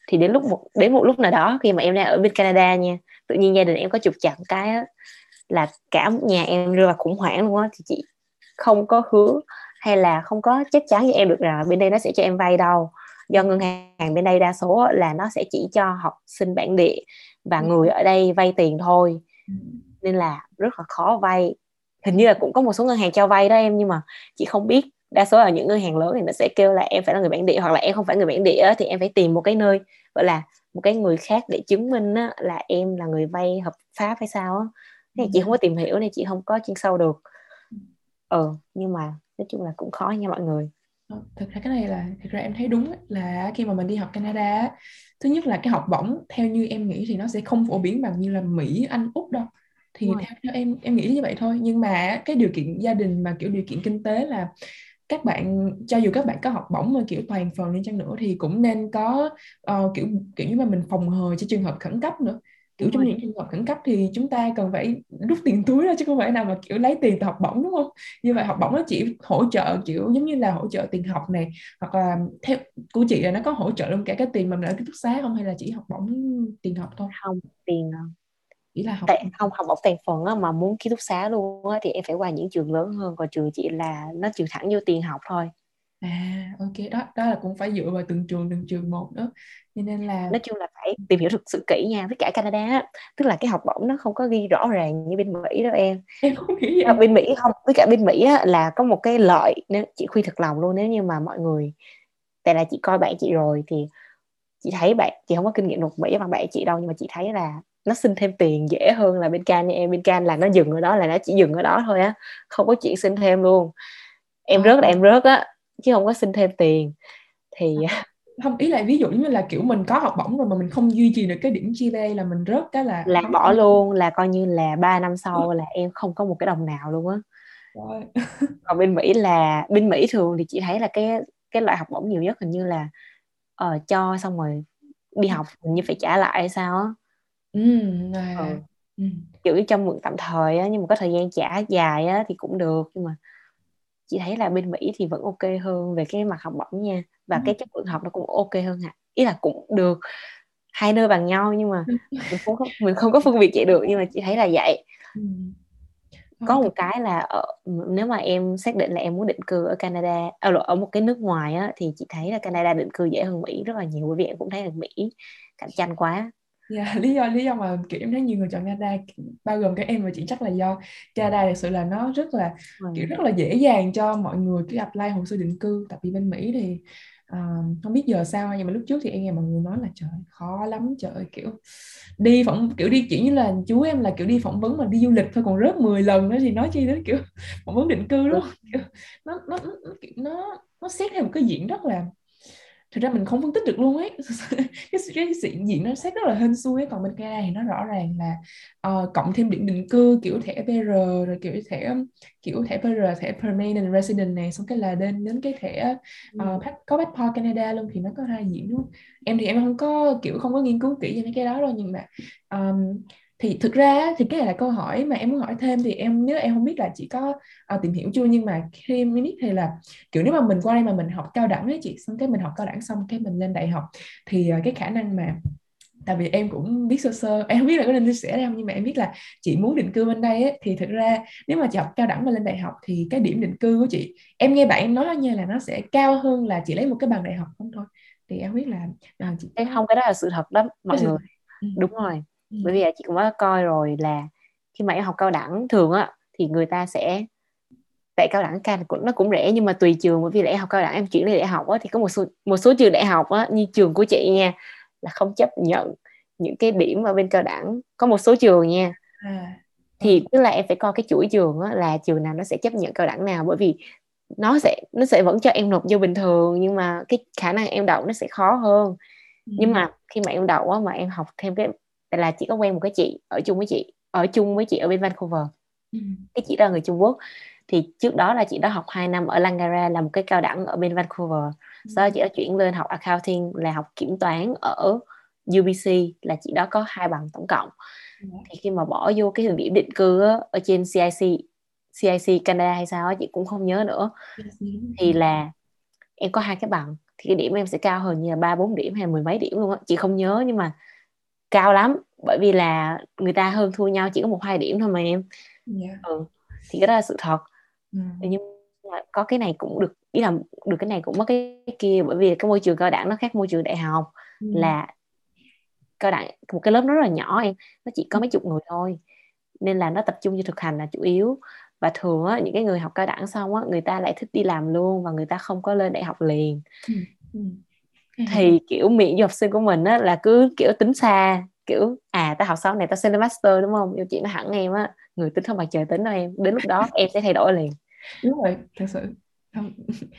thì đến lúc một đến một lúc nào đó khi mà em đang ở bên Canada nha tự nhiên gia đình em có trục chặt cái á, là cả nhà em rơi vào khủng hoảng luôn á. Thì chị không có hứa hay là không có chắc chắn với em được là bên đây nó sẽ cho em vay đâu. Do ngân hàng bên đây đa số là nó sẽ chỉ cho học sinh bản địa và ừ. người ở đây vay tiền thôi. Ừ. nên là rất là khó vay. Hình như là cũng có một số ngân hàng cho vay đó em nhưng mà chị không biết đa số là những ngân hàng lớn thì nó sẽ kêu là em phải là người bản địa hoặc là em không phải người bản địa thì em phải tìm một cái nơi gọi là một cái người khác để chứng minh á, là em là người vay hợp pháp hay sao á. Thì chị không có tìm hiểu nên chị không có chuyên sâu được. Ừ nhưng mà nói chung là cũng khó nha mọi người. Ờ, thực ra cái này là thực ra em thấy đúng là khi mà mình đi học Canada thứ nhất là cái học bổng theo như em nghĩ thì nó sẽ không phổ biến bằng như là Mỹ Anh Úc đâu. Thì theo, theo em em nghĩ như vậy thôi. Nhưng mà cái điều kiện gia đình mà kiểu điều kiện kinh tế là các bạn cho dù các bạn có học bổng mà kiểu toàn phần lên chăng nữa thì cũng nên có uh, kiểu kiểu như mà mình phòng hờ cho trường hợp khẩn cấp nữa. Kiểu đúng trong rồi. những trường hợp khẩn cấp thì chúng ta cần phải rút tiền túi ra chứ không phải nào mà kiểu lấy tiền từ học bổng đúng không? Như vậy học bổng nó chỉ hỗ trợ kiểu giống như là hỗ trợ tiền học này hoặc là theo của chị là nó có hỗ trợ luôn cả cái tiền mà mình ở ký túc xá không hay là chỉ học bổng tiền học thôi? Không tiền chỉ là học Tại, không học bổng toàn phần á, mà muốn ký túc xá luôn á, thì em phải qua những trường lớn hơn còn trường chị là nó trừ thẳng vô tiền học thôi. À ok đó đó là cũng phải dựa vào từng trường từng trường một nữa. Cho nên là nói chung là phải tìm hiểu thực sự kỹ nha với cả Canada á, tức là cái học bổng nó không có ghi rõ ràng như bên Mỹ đó em. Em không nghĩ vậy. Bên Mỹ không với cả bên Mỹ á, là có một cái lợi nếu chị khuy thật lòng luôn nếu như mà mọi người tại là chị coi bạn chị rồi thì chị thấy bạn chị không có kinh nghiệm luật Mỹ bằng bạn chị đâu nhưng mà chị thấy là nó xin thêm tiền dễ hơn là bên can nha em. Bên can là nó dừng ở đó là nó chỉ dừng ở đó thôi á không có chuyện xin thêm luôn. Em rớt là em rớt á chứ không có xin thêm tiền. Thì không ý là ví dụ như là kiểu mình có học bổng rồi mà mình không duy trì được cái điểm GPA là mình rớt cái là là bỏ luôn là coi như là 3 năm sau là em không có một cái đồng nào luôn á. Còn bên Mỹ là bên Mỹ thường thì chị thấy là cái cái loại học bổng nhiều nhất hình như là uh, cho xong rồi đi học hình như phải trả lại hay sao á ừ, à. ừ. ừ. kiểu như trong mượn tạm thời á nhưng mà có thời gian trả dài á thì cũng được nhưng mà chị thấy là bên Mỹ thì vẫn ok hơn về cái mặt học bổng nha và ừ. cái chất lượng học nó cũng ok hơn hả ý là cũng được hai nơi bằng nhau nhưng mà mình không có, mình không có phân biệt vậy được nhưng mà chị thấy là vậy ừ. có một cái là ở, nếu mà em xác định là em muốn định cư ở Canada ở, à, ở một cái nước ngoài á, thì chị thấy là Canada định cư dễ hơn Mỹ rất là nhiều bởi vì em cũng thấy là Mỹ cạnh tranh quá Yeah, dạ, lý do lý do mà kiểu em thấy nhiều người chọn Canada bao gồm các em và chị chắc là do Canada thực sự là nó rất là kiểu rất là dễ dàng cho mọi người cứ apply hồ sơ định cư. Tại vì bên Mỹ thì uh, không biết giờ sao nhưng mà lúc trước thì em nghe mọi người nói là trời khó lắm trời kiểu đi phỏng kiểu đi chỉ như là chú em là kiểu đi phỏng vấn mà đi du lịch thôi còn rớt 10 lần nữa thì nói chi đến kiểu phỏng vấn định cư đúng không? Kiểu, nó nó nó nó nó xét theo một cái diện rất là thực ra mình không phân tích được luôn ấy. Cái, cái diện diện nó xét rất là hên xui ấy. Còn bên Canada thì nó rõ ràng là uh, cộng thêm điểm định cư kiểu thẻ PR rồi kiểu thẻ kiểu thẻ PR thẻ permanent resident này xong cái là đến đến cái thẻ uh, có passport Canada luôn thì nó có hai diện không? Em thì em không có kiểu không có nghiên cứu kỹ về mấy cái đó đâu nhưng mà um, thì thực ra thì cái này là câu hỏi mà em muốn hỏi thêm. Thì em nhớ em không biết là chị có uh, tìm hiểu chưa? Nhưng mà khi em biết thì là kiểu nếu mà mình qua đây mà mình học cao đẳng ấy chị xong cái mình học cao đẳng xong cái mình lên đại học thì uh, cái khả năng mà tại vì em cũng biết sơ sơ em không biết là có nên chia sẻ không nhưng mà em biết là chị muốn định cư bên đây ấy, thì thực ra nếu mà chị học cao đẳng và lên đại học thì cái điểm định cư của chị em nghe bạn em nói như là nó sẽ cao hơn là chị lấy một cái bằng đại học không thôi. Thì em biết là à, chị em không cái đó là sự thật đó mọi người. ừ. đúng rồi ừ. bởi vì chị cũng có coi rồi là khi mà em học cao đẳng thường á thì người ta sẽ tại cao đẳng can cũng nó cũng rẻ nhưng mà tùy trường bởi vì là em học cao đẳng em chuyển lên đại học á thì có một số một số trường đại học á như trường của chị nha là không chấp nhận những cái điểm ở bên cao đẳng có một số trường nha à. thì tức là em phải coi cái chuỗi trường á, là trường nào nó sẽ chấp nhận cao đẳng nào bởi vì nó sẽ nó sẽ vẫn cho em nộp vô bình thường nhưng mà cái khả năng em đậu nó sẽ khó hơn ừ. nhưng mà khi mà em đậu á, mà em học thêm cái là chỉ có quen một cái chị ở chung với chị ở chung với chị ở bên Vancouver. Ừ. cái chị đó là người Trung Quốc. Thì trước đó là chị đã học 2 năm ở Langara là một cái cao đẳng ở bên Vancouver. Sau đó chị đã chuyển lên học accounting là học kiểm toán ở UBC là chị đó có hai bằng tổng cộng. Thì khi mà bỏ vô cái điểm định cư á, ở trên CIC CIC Canada hay sao á, chị cũng không nhớ nữa. Thì là em có hai cái bằng thì cái điểm em sẽ cao hơn như là ba bốn điểm hay mười mấy điểm luôn á. Chị không nhớ nhưng mà cao lắm bởi vì là người ta hơn thua nhau chỉ có một hai điểm thôi mà em yeah. ừ. thì cái đó là sự thật ừ. nhưng mà có cái này cũng được ý là được cái này cũng mất cái, kia bởi vì cái môi trường cao đẳng nó khác môi trường đại học ừ. là cao đẳng một cái lớp nó rất là nhỏ em nó chỉ có mấy chục người thôi nên là nó tập trung cho thực hành là chủ yếu và thường á, những cái người học cao đẳng xong á, người ta lại thích đi làm luôn và người ta không có lên đại học liền ừ. Ừ. thì kiểu miệng du học sinh của mình á, là cứ kiểu tính xa kiểu à ta học sau này ta sẽ lên master đúng không? Yêu chị nó hẳn em á người tính không bằng trời tính đâu em. Đến lúc đó em sẽ thay đổi liền. Đúng rồi thật sự.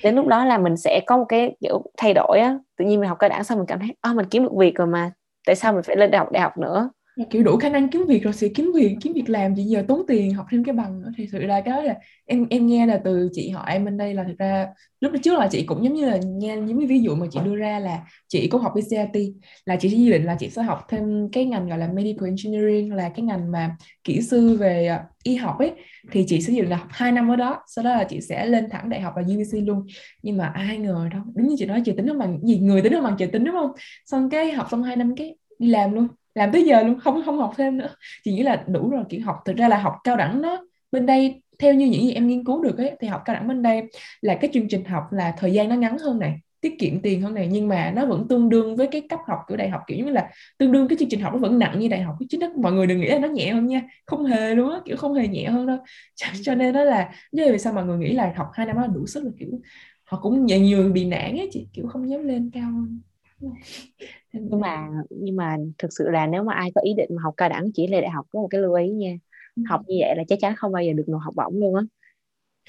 Đến lúc đó là mình sẽ có một cái kiểu thay đổi á. Tự nhiên mình học cao đẳng xong mình cảm thấy à, mình kiếm được việc rồi mà tại sao mình phải lên đại học đại học nữa kiểu đủ khả năng kiếm việc rồi sẽ kiếm việc kiếm việc làm chị giờ tốn tiền học thêm cái bằng nữa. Thì sự ra cái là em em nghe là từ chị họ em bên đây là thực ra lúc trước là chị cũng giống như là nghe những cái ví dụ mà chị đưa ra là chị có học PCIT là chị sẽ dự định là chị sẽ học thêm cái ngành gọi là medical engineering, là cái ngành mà kỹ sư về ờ, y học ấy. Thì chị sẽ dự định là học 2 năm ở đó, sau đó là chị sẽ lên thẳng đại học là UBC luôn. Nhưng mà ai ngờ đâu, đúng như chị nói, chị tính nó bằng gì, người tính nó bằng chị tính, đúng không? Xong cái học xong 2 năm cái đi làm luôn làm tới giờ luôn không không học thêm nữa. Chị nghĩ là đủ rồi kiểu học thực ra là học cao đẳng nó bên đây theo như những gì em nghiên cứu được ấy thì học cao đẳng bên đây là cái chương trình học là thời gian nó ngắn hơn này tiết kiệm tiền hơn này nhưng mà nó vẫn tương đương với cái cấp học của đại học kiểu như là tương đương cái chương trình học nó vẫn nặng như đại học. Chứ đó mọi người đừng nghĩ là nó nhẹ hơn nha không hề luôn á kiểu không hề nhẹ hơn đâu. Cho, cho nên đó là như vì sao mọi người nghĩ là học hai năm đó đủ sức là kiểu họ cũng nhiều người bị nản ấy chị kiểu không dám lên cao hơn nhưng mà nhưng mà thực sự là nếu mà ai có ý định mà học cao đẳng chỉ là đại học có một cái lưu ý nha ừ. học như vậy là chắc chắn không bao giờ được nộp học bổng luôn á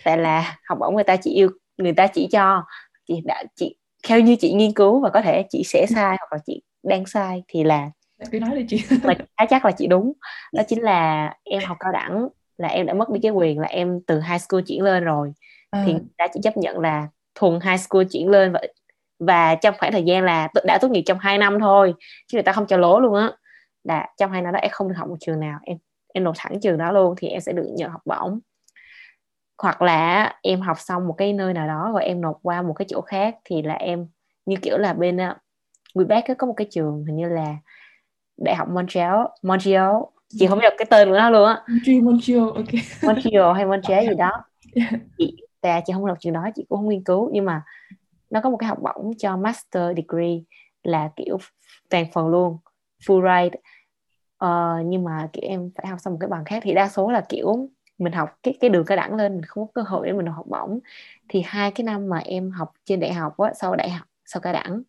tại là học bổng người ta chỉ yêu người ta chỉ cho chị đã chị theo như chị nghiên cứu và có thể chị sẽ ừ. sai hoặc là chị đang sai thì là cứ nói đi chị mà chắc là chị đúng đó chính là em học cao đẳng là em đã mất đi cái quyền là em từ high school chuyển lên rồi à. thì đã chỉ chấp nhận là thuần high school chuyển lên và và trong khoảng thời gian là đã tốt nghiệp trong 2 năm thôi chứ người ta không cho lố luôn á. Là trong hai năm đó em không được học một trường nào em em nộp thẳng trường đó luôn thì em sẽ được nhận học bổng. Hoặc là em học xong một cái nơi nào đó rồi em nộp qua một cái chỗ khác thì là em như kiểu là bên uh, Quebec có một cái trường hình như là đại học Montreal Montreal. Chị không biết cái tên của nó luôn á. Montreal ok. Montreal hay Montreal gì đó. Chị, tại chị không đọc trường đó chị cũng không nghiên cứu. Nhưng mà nó có một cái học bổng cho master degree là kiểu toàn phần luôn full ride. Uh, nhưng mà kiểu em phải học xong một cái bằng khác. Thì đa số là kiểu mình học cái cái đường cao đẳng lên mình không có cơ hội để mình học bổng. Thì hai cái năm mà em học trên đại học á sau đại học sau cao đẳng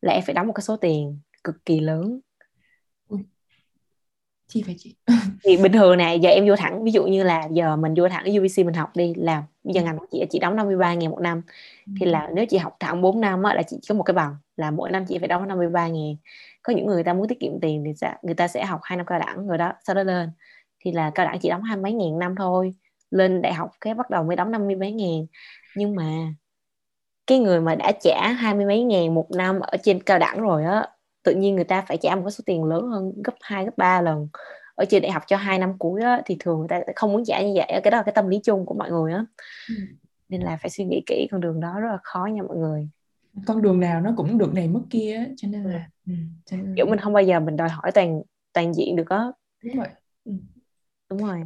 là em phải đóng một cái số tiền cực kỳ lớn chi phải chị? Thì bình thường này giờ em vô thẳng ví dụ như là giờ mình vô thẳng UBC mình học đi làm bây giờ ừ. ngành của chị chỉ đóng 53 ngàn một năm. Thì là nếu chị học thẳng 4 năm á, là chị có một cái bằng là mỗi năm chị phải đóng 53 ngàn có những người, người ta muốn tiết kiệm tiền thì sẽ, người ta sẽ học hai năm cao đẳng rồi đó sau đó lên. Thì là cao đẳng chỉ đóng hai mấy ngàn năm thôi lên đại học cái bắt đầu mới đóng năm mươi mấy ngàn nhưng mà cái người mà đã trả hai mươi mấy ngàn một năm ở trên cao đẳng rồi á tự nhiên người ta phải trả một cái số tiền lớn hơn gấp 2 gấp 3 lần. Ở trên đại học cho hai năm cuối á, thì thường người ta không muốn trả như vậy cái đó là cái tâm lý chung của mọi người á. Ừ. nên là phải suy nghĩ kỹ con đường đó rất là khó nha mọi người. Con đường nào nó cũng được này mất kia cho nên là ừ. cho nên kiểu mình không bao giờ mình đòi hỏi toàn toàn diện được á. Đúng rồi. Ừ. đúng rồi.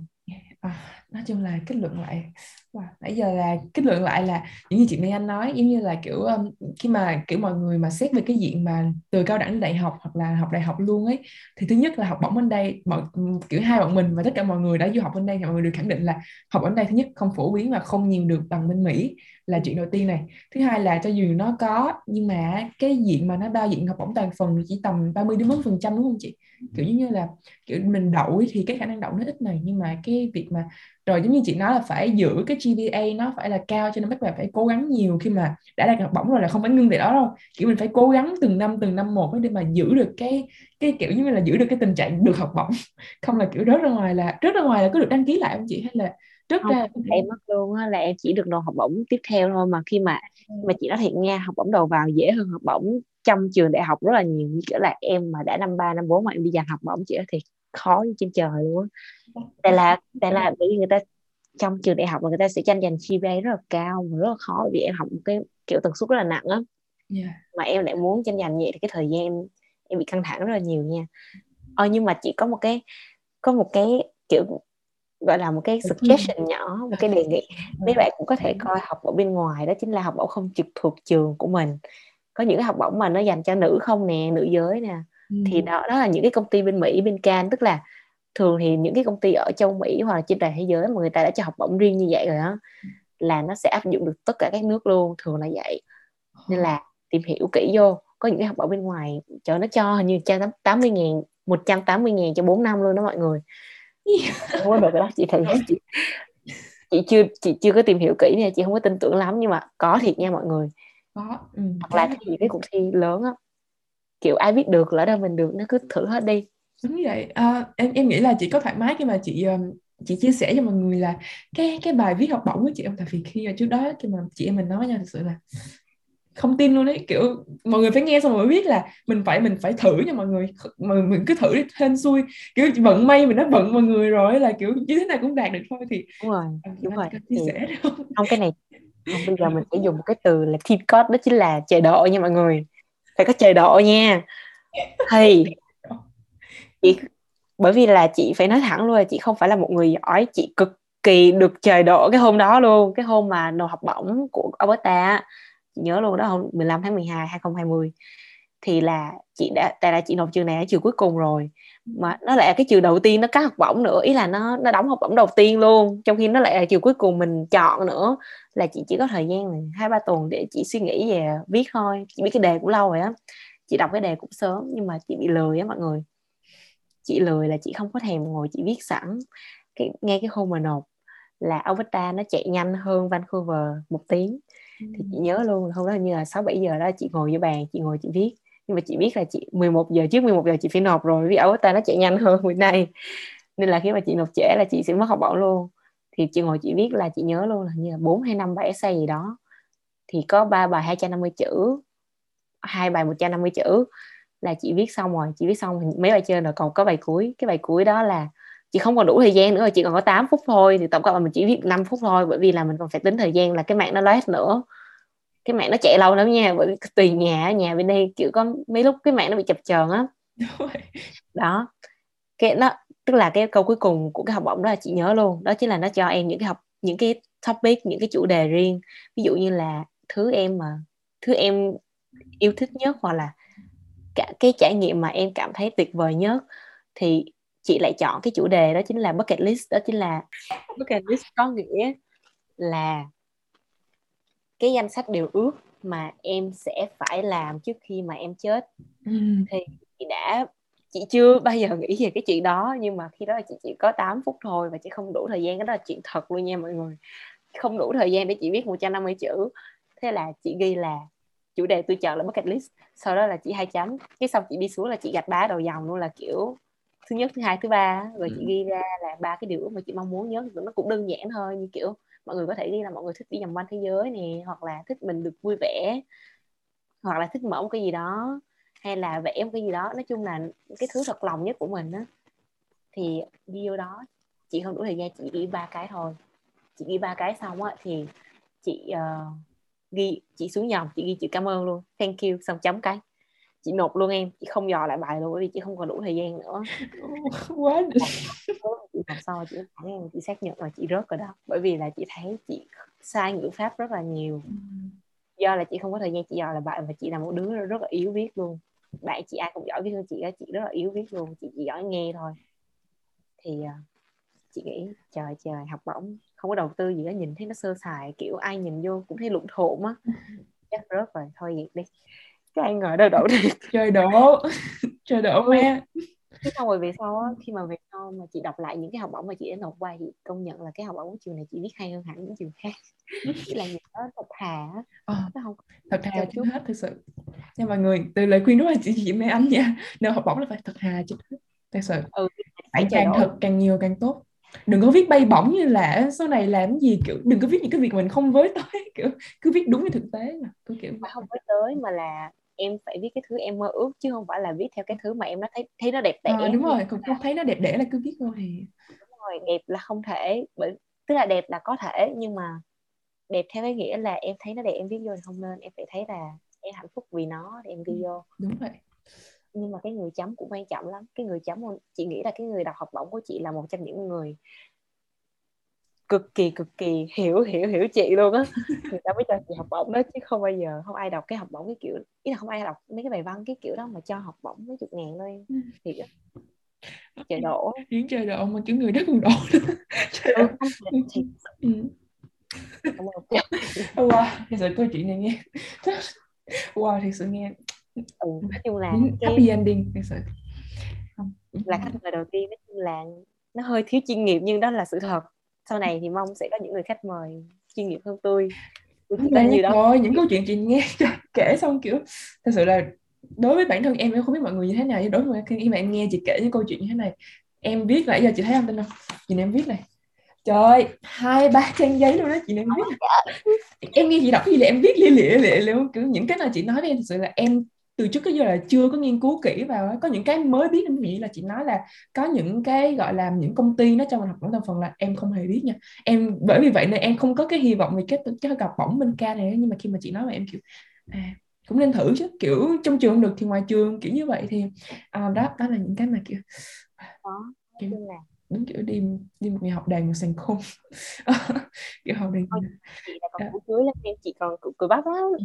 À, nói chung là kết luận lại wow, nãy giờ là kết luận lại là những gì chị Mai Anh nói giống như là kiểu um, khi mà kiểu mọi người mà xét về cái diện mà từ cao đẳng đến đại học hoặc là học đại học luôn ấy thì thứ nhất là học bổng bên đây mọi kiểu hai bọn mình và tất cả mọi người đã du học bên đây thì mọi người đều khẳng định là học ở đây thứ nhất không phổ biến và không nhiều được bằng bên Mỹ là chuyện đầu tiên này. Thứ hai là cho dù nó có, nhưng mà cái diện mà nó bao diện học bổng toàn phần chỉ tầm 30 đến 40 phần trăm, đúng không chị? Kiểu như là, kiểu mình đậu thì cái khả năng đậu nó ít này, nhưng mà cái việc mà, rồi giống như chị nói là phải giữ cái GPA nó phải là cao cho nên bắt buộc phải cố gắng nhiều khi mà đã đạt học bổng rồi là không phải ngưng tại đó đâu. Kiểu mình phải cố gắng từng năm từng năm một để mà giữ được cái cái kiểu như là giữ được cái tình trạng được học bổng. Không là kiểu rớt ra ngoài là, rớt ra ngoài là có được đăng ký lại không chị? Hay là rất không, ra em mất luôn á là em chỉ được nộp học bổng tiếp theo thôi mà khi mà mà chị nói thiệt nha học bổng đầu vào dễ hơn học bổng trong trường đại học rất là nhiều như kiểu là em mà đã năm ba năm bốn mà em đi dành học bổng chị thì khó như trên trời luôn tại là tại là bởi vì người ta trong trường đại học mà người ta sẽ tranh giành GPA rất là cao và rất là khó vì em học một cái kiểu tần suất rất là nặng á. Yeah. mà em lại muốn tranh giành vậy thì cái thời gian em em bị căng thẳng rất là nhiều nha. Ờ nhưng mà chỉ có một cái có một cái kiểu gọi là một cái suggestion nhỏ một cái đề nghị. Mấy bạn cũng có thể coi học ở bên ngoài đó chính là học bổng không trực thuộc trường của mình. Có những cái học bổng mà nó dành cho nữ không nè nữ giới nè. Ừ. thì đó đó là những cái công ty bên Mỹ bên Can. Tức là thường thì những cái công ty ở châu Mỹ hoặc là trên toàn thế giới mà người ta đã cho học bổng riêng như vậy rồi đó là nó sẽ áp dụng được tất cả các nước luôn thường là vậy. Nên là tìm hiểu kỹ vô. Có những cái học bổng bên ngoài cho nó cho hình như cho tám mươi ngàn một trăm tám mươi ngàn cho 4 năm luôn đó mọi người không có được cái đó chị thấy chị, chị chưa chị chưa có tìm hiểu kỹ nha chị không có tin tưởng lắm nhưng mà có thiệt nha mọi người. Có ừ, hoặc là cái cái cuộc thi lớn á. Kiểu ai biết được lỡ đâu mình được nó cứ thử hết đi. Đúng vậy. À, em em nghĩ là chị có thoải mái khi mà chị chị chia sẻ cho mọi người là cái cái bài viết học bổng của chị không? Tại vì khi trước đó khi mà chị em mình nói nha thực sự là không tin luôn đấy kiểu mọi người phải nghe xong rồi mới biết là mình phải mình phải thử nha mọi người. Mà mình cứ thử đi hên xui. Kiểu vận may mình nó vận mọi người rồi là kiểu như thế nào cũng đạt được thôi thì đúng rồi đúng rồi. chia sẻ không? không cái này không bây giờ mình sẽ dùng một cái từ là team code đó chính là chế độ nha mọi người. Phải có chế độ nha. Thì chị bởi vì là chị phải nói thẳng luôn là chị không phải là một người giỏi chị cực kỳ được trời độ cái hôm đó luôn. Cái hôm mà nộp học bổng của Alberta chị nhớ luôn đó, hôm 15 tháng 12 2020 thì là chị đã, tại là chị nộp trường này ở trường cuối cùng rồi. Mà nó lại là cái trường đầu tiên nó cắt học bổng nữa, ý là nó nó đóng học bổng đầu tiên luôn. Trong khi nó lại là trường cuối cùng mình chọn nữa, là chị chỉ có thời gian hai, ba tuần để chị suy nghĩ về viết thôi. Chị biết cái đề cũng lâu rồi á, chị đọc cái đề cũng sớm nhưng mà chị bị lười á mọi người. Chị lười là chị không có thèm ngồi chị viết sẵn. Cái ngay cái hôm mà nộp là Alberta nó chạy nhanh hơn Vancouver một tiếng thì chị nhớ luôn hôm đó như là sáu bảy giờ đó chị ngồi vô bàn chị ngồi chị viết. Nhưng mà chị biết là chị 11 giờ trước 11 giờ chị phải nộp rồi vì Alberta nó chạy nhanh hơn bên đây nên là khi mà chị nộp trễ là chị sẽ mất học bổng luôn. Thì chị ngồi chị viết là chị nhớ luôn là như là bốn hay năm bài essay gì đó. Thì có ba bài 250 chữ hai bài 150 chữ là chị viết xong rồi. Chị viết xong mấy bài trên rồi còn có bài cuối. Cái bài cuối đó là chị không còn đủ thời gian nữa rồi chị còn có 8 phút thôi thì tổng cộng là mình chỉ viết 5 phút thôi bởi vì là mình còn phải tính thời gian là cái mạng nó loát nữa. Cái mạng nó chạy lâu lắm nha bởi vì tùy nhà nhà bên đây kiểu có mấy lúc cái mạng nó bị chập chờn á. Đó. Cái nó tức là cái câu cuối cùng của cái học bổng đó là chị nhớ luôn đó chính là nó cho em những cái học những cái topic những cái chủ đề riêng. Ví dụ như là thứ em mà thứ em yêu thích nhất hoặc là cả cái trải nghiệm mà em cảm thấy tuyệt vời nhất thì chị lại chọn cái chủ đề đó chính là bucket list đó chính là bucket list có nghĩa là cái danh sách điều ước mà em sẽ phải làm trước khi mà em chết. Ừ. thì chị đã chị chưa bao giờ nghĩ về cái chuyện đó nhưng mà khi đó là chị chỉ có 8 phút thôi và chị không đủ thời gian đó là chuyện thật luôn nha mọi người. Không đủ thời gian để chị viết 150 chữ. Thế là chị ghi là chủ đề tôi chọn là bucket list. Sau đó là chị hai chấm. Cái xong chị đi xuống là chị gạch đá đầu dòng luôn là kiểu thứ nhất thứ hai thứ ba rồi chị ừ. ghi ra là ba cái điều mà chị mong muốn nhớ nó cũng đơn giản thôi như kiểu mọi người có thể ghi là mọi người thích đi vòng quanh thế giới nè hoặc là thích mình được vui vẻ hoặc là thích mở một cái gì đó hay là vẽ một cái gì đó. Nói chung là cái thứ thật lòng nhất của mình á thì ghi vô đó. Chị không đủ thời gian chị ghi ba cái thôi. Chị ghi ba cái xong á thì chị uh, ghi chị xuống nhầm chị ghi chữ cảm ơn luôn. Thank you xong chấm cái chị nộp luôn em chị không dò lại bài luôn bởi vì chị không còn đủ thời gian nữa. Quá chị học sau chị thẳng em chị xác nhận là chị rớt rồi đó. Bởi vì là chị thấy chị sai ngữ pháp rất là nhiều. Ừ. do là chị không có thời gian chị dò lại bài và chị là một đứa rất là yếu viết luôn. Bạn chị ai cũng giỏi viết hơn chị đó chị rất là yếu viết luôn chị chỉ giỏi nghe thôi. Thì uh, chị nghĩ trời trời học bổng không có đầu tư gì đó nhìn thấy nó sơ sài kiểu ai nhìn vô cũng thấy lụng thộn á. Chắc rớt rồi thôi vậy đi cái anh ngồi đâu đổ đi. Trời đổ trời đổ mẹ thế xong rồi về sau á khi mà về sau mà chị đọc lại những cái học bổng mà chị đã nộp qua thì công nhận là cái học bổng của trường này chị viết hay hơn hẳn những trường khác. Chỉ là những đó thật thà nó không thật thà chứ hết thực sự. Nhưng mà người từ lời khuyên đó là chị chị mê anh nha nếu học bổng là phải thật thà chứ thật sự. Ừ, phải càng thật càng nhiều càng tốt. Đừng có viết bay bổng như là sau này làm gì? Kiểu đừng có viết những cái việc mình không với tới kiểu cứ viết đúng như thực tế mà cứ kiểu. Mà không với tới mà là em phải viết cái thứ em mơ ước chứ không phải là viết theo cái thứ mà em nó thấy thấy nó đẹp đẽ à, đúng rồi cũng không thấy nó đẹp đẽ là cứ viết thôi đúng rồi đẹp là không thể bởi tức là đẹp là có thể nhưng mà đẹp theo cái nghĩa là em thấy nó đẹp em viết vô thì không nên. Em phải thấy là em hạnh phúc vì nó thì em ghi ừ, vô. đúng vậy. Nhưng mà cái người chấm cũng quan trọng lắm. Cái người chấm chị nghĩ là cái người đọc học bổng của chị là một trong những người cực kỳ cực kỳ hiểu hiểu hiểu chị luôn á. Người ta mới cho chị học bổng đó chứ không bao giờ không ai đọc cái học bổng cái kiểu ý là không ai đọc mấy cái bài văn cái kiểu đó mà cho học bổng mấy chục ngàn thôi ừ. thiệt á trời đổ. Yến trời đổ mà kiểu người đó còn đổ trời ừ, không thiệt ừ. wow thật sự câu chuyện này nghe. Wow thật sự nghe. Ừ, nói chung là cái happy ending thật sự. Là khách mời đầu tiên nói chung là nó hơi thiếu chuyên nghiệp nhưng đó là sự thật sau này thì mong sẽ có những người khách mời chuyên nghiệp hơn tôi. Tôi chỉ nhiều đó rồi những câu chuyện chị nghe kể xong kiểu thật sự là đối với bản thân em em không biết mọi người như thế nào nhưng đối với khi mà em nghe chị kể những câu chuyện như thế này em viết lại giờ chị thấy không tin không chị em viết này. Trời hai ba trang giấy luôn đó chị em viết. Em nghe chị đọc cái gì là em viết lia lịa lịa luôn kiểu những cái nào chị nói với em thật sự là em từ trước tới giờ là chưa có nghiên cứu kỹ vào có những cái mới biết nên vì là chị nói là có những cái gọi là những công ty nó cho mình học bổng thành phần là em không hề biết nha. Em bởi vì vậy nên em không có cái hy vọng về cái cái gặp bổng bên ca này nhưng mà khi mà chị nói mà em kiểu à cũng nên thử chứ. Kiểu trong trường không được thì ngoài trường kiểu như vậy thì à, đó đó là những cái mà kiểu đó kiểu, là đúng kiểu đi đi một ngày học đàn một sàn khôn kiểu học đàn chị là còn củ chuối lắm em chị còn cười bắp lắm. Ừ.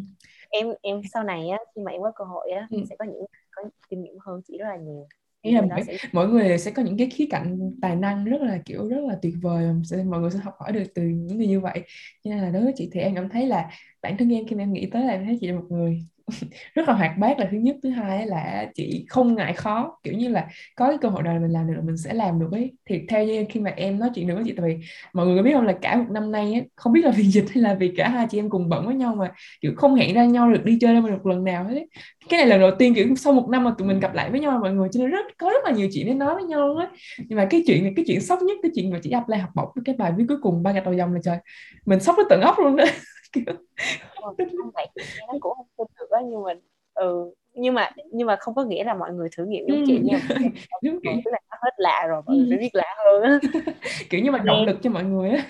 em em sau này á khi mà em có cơ hội á ừ. sẽ có những có kinh nghiệm hơn chị rất là nhiều. Là mỗi, sẽ... mỗi người sẽ có những cái khía cạnh tài năng rất là kiểu rất là tuyệt vời sẽ mọi người sẽ học hỏi được từ những người như vậy. Cho nên là đối với chị thì em cảm thấy là bản thân em khi mà em nghĩ tới là em thấy chị là một người rất là hoạt bát là thứ nhất. Thứ hai là chị không ngại khó. Kiểu như là có cái cơ hội nào mình làm được là mình sẽ làm được ấy. Thì theo như khi mà em nói chuyện được với chị tại vì mọi người có biết không? Là cả một năm nay ấy, không biết là vì dịch hay là vì cả hai chị em cùng bận với nhau mà kiểu không hẹn ra nhau được đi chơi đâu một lần nào hết ấy. cái này là lần đầu tiên kiểu sau một năm mà tụi mình gặp lại với nhau mọi người cho nên rất có rất là nhiều chuyện để nói với nhau luôn ấy nhưng mà cái chuyện cái chuyện sốc nhất cái chuyện mà chị apply học bổng cái bài viết cuối cùng ba gạch đầu dòng là trời mình sốc đến tận óc luôn đó kiểu không vậy nó cũng không tin được á nhưng mà ừ nhưng mà nhưng mà không có nghĩa là mọi người thử nghiệm giống ừ. chị nha. Giống kiểu tức là nó hết lạ rồi mọi người phải biết lạ hơn á. Kiểu như mà động lực cho mọi người á.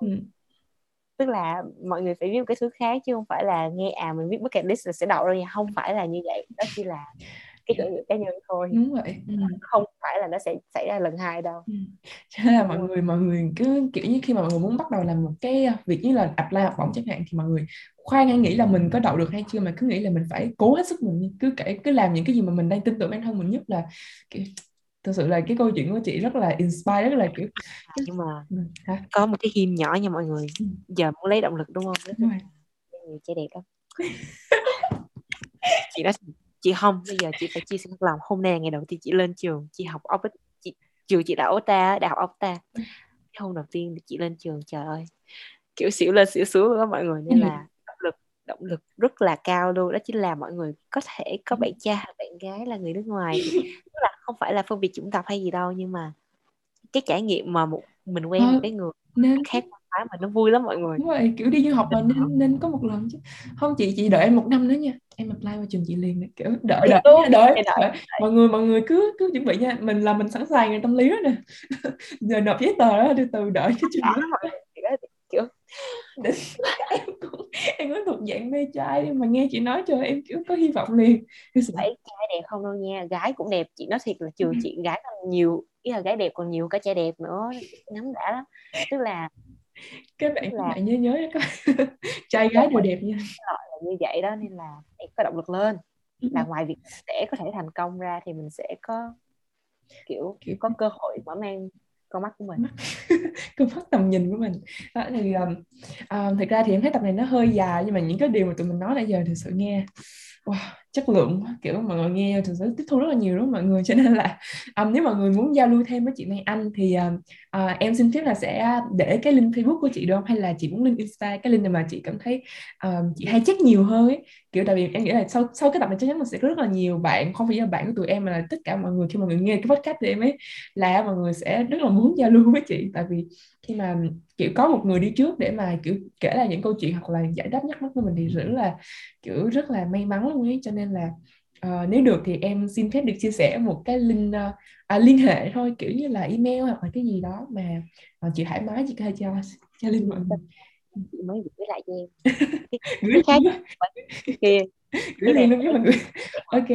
Ừ. tức là mọi người phải viết một cái thứ khác chứ không phải là nghe à mình viết bucket list là sẽ đậu đâu nha không phải là như vậy. Đó chỉ là cái trải nghiệm cá nhân thôi đúng vậy ừ. không phải là nó sẽ xảy ra lần hai đâu ừ. cho nên là mọi người mọi người cứ kiểu như khi mà mọi người muốn bắt đầu làm một cái à, việc như là apply học bổng chẳng hạn thì mọi người khoan hay nghĩ là mình có đậu được hay chưa mà cứ nghĩ là mình phải cố hết sức mình cứ kể cứ làm những cái gì mà mình đang tin tưởng bản thân mình nhất là kiểu, thực sự là cái câu chuyện của chị rất là inspire rất là kiểu à, nhưng mà ừ, Hả? có một cái him nhỏ nha mọi người ừ. giờ muốn lấy động lực đúng không đúng rồi. trẻ đẹp lắm chị nói chị không bây giờ chị phải chia sẻ thật lòng. Hôm nay ngày đầu tiên chị lên trường chị học op chị trường chị đã ta đại học Opta hôm đầu tiên chị lên trường trời ơi kiểu xỉu lên xỉu xuống đó mọi người nên ừ. là động lực động lực rất là cao luôn. Đó chính là mọi người có thể có bạn cha bạn gái là người nước ngoài. Tức là không phải là phân biệt chủng tộc hay gì đâu nhưng mà cái trải nghiệm mà một mình quen một cái người nên khác mà nó vui lắm mọi người. Đúng rồi kiểu đi du học mà nên nên có một lần chứ. Không chị chị đợi em một năm nữa nha. Em apply vào trường chị liền kiểu đợi đợi đợi, đợi, đợi, đợi. mọi người mọi người cứ cứ chuẩn bị nha. Mình là mình sẵn sàng tâm lý đó nè. Giờ nộp giấy tờ đó từ từ đợi cái chuyện đó. kiểu em cũng em có thuộc dạng mê trai mà nghe chị nói cho em kiểu có hy vọng liền. Phải trai đẹp không đâu nha gái cũng đẹp. Chị nói thiệt là trừ chị gái còn nhiều ý là gái đẹp còn nhiều cả trai đẹp nữa ngắm đã. Lắm tức là các bạn là... bạn nhớ nhớ có trai gái đều đẹp nha là như vậy đó nên là phải có động lực lên. Là ngoài việc sẽ có thể thành công ra thì mình sẽ có kiểu, kiểu có cơ hội mở mang con mắt của mình. Con mắt tầm nhìn của mình. Đó, thì um, um, thật ra thì em thấy tập này nó hơi dài nhưng mà những cái điều mà tụi mình nói nãy giờ thực sự nghe wow, chất lượng kiểu mọi người nghe thực sự tiếp thu rất là nhiều đúng không mọi người? Cho nên là um, nếu mọi người muốn giao lưu thêm với chị Mai Anh thì um, uh, em xin phép là sẽ để cái link Facebook của chị được không hay là chị muốn link Insta cái link nào mà chị cảm thấy um, chị hay check nhiều hơn ấy. Kiểu tại vì em nghĩ là sau sau cái tập này chắc chắn là sẽ có rất là nhiều bạn không phải là bạn của tụi em mà là tất cả mọi người khi mọi người nghe cái podcast của em ấy là mọi người sẽ rất là muốn giao lưu với chị. Tại vì khi mà kiểu có một người đi trước để mà kiểu kể lại những câu chuyện hoặc là giải đáp nhắc mắc của mình thì rất là kiểu rất là may mắn luôn ấy. Cho nên là uh, nếu được thì em xin phép được chia sẻ một cái link uh, à, liên hệ thôi kiểu như là email hoặc là cái gì đó mà uh, chị thoải mái chị có thể cho cho link mọi người. chị mới gửi lại cho em. Gửi khác kia gửi liền luôn với mọi người. Ok.